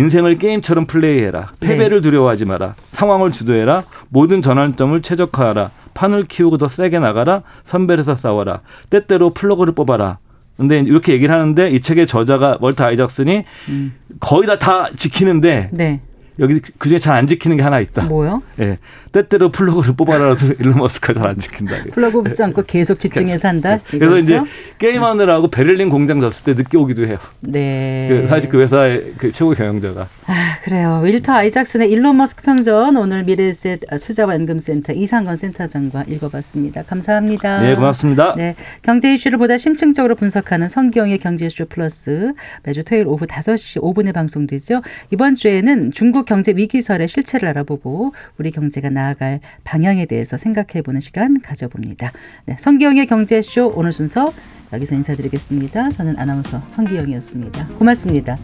인생을 게임처럼 플레이해라. 네. 패배를 두려워하지 마라. 상황을 주도해라. 모든 전환점을 최적화하라. 판을 키우고 더 세게 나가라. 선별해서 싸워라. 때때로 플러그를 뽑아라. 근데 이렇게 얘기를 하는데 이 책의 저자가 월터 아이작슨이 음. 거의 다 다 지키는데 네. 여기 그중에 잘 안 지키는 게 하나 있다. 뭐요? 예. 때때로 플러그를 뽑아라도 일론 머스크가 잘 안 지킨다. 플러그 붙지 않고 계속 집중해서 한다. 그래서 이제? 게임하느라고 베를린 공장 졌을 때 늦게 오기도 해요. 네. 그 사실 그 회사의 그 최고 경영자가. 아, 그래요. 월터 아이작슨의 일론 머스크 평전 오늘 미래에셋 투자와 연금센터 이상건 센터장과 읽어봤습니다. 감사합니다. 네, 고맙습니다. 네, 경제 이슈를 보다 심층적으로 분석하는 성기영의 경제쇼 플러스 매주 토요일 오후 5시 5분에 방송되죠. 이번 주에는 중국 경제 위기설의 실체를 알아보고 우리 경제가 나아갈 방향에 대해서 생각해보는 시간 가져봅니다. 네, 성기영의 경제쇼 오늘 순서 여기서 인사드리겠습니다. 저는 아나운서 성기영이었습니다. 고맙습니다.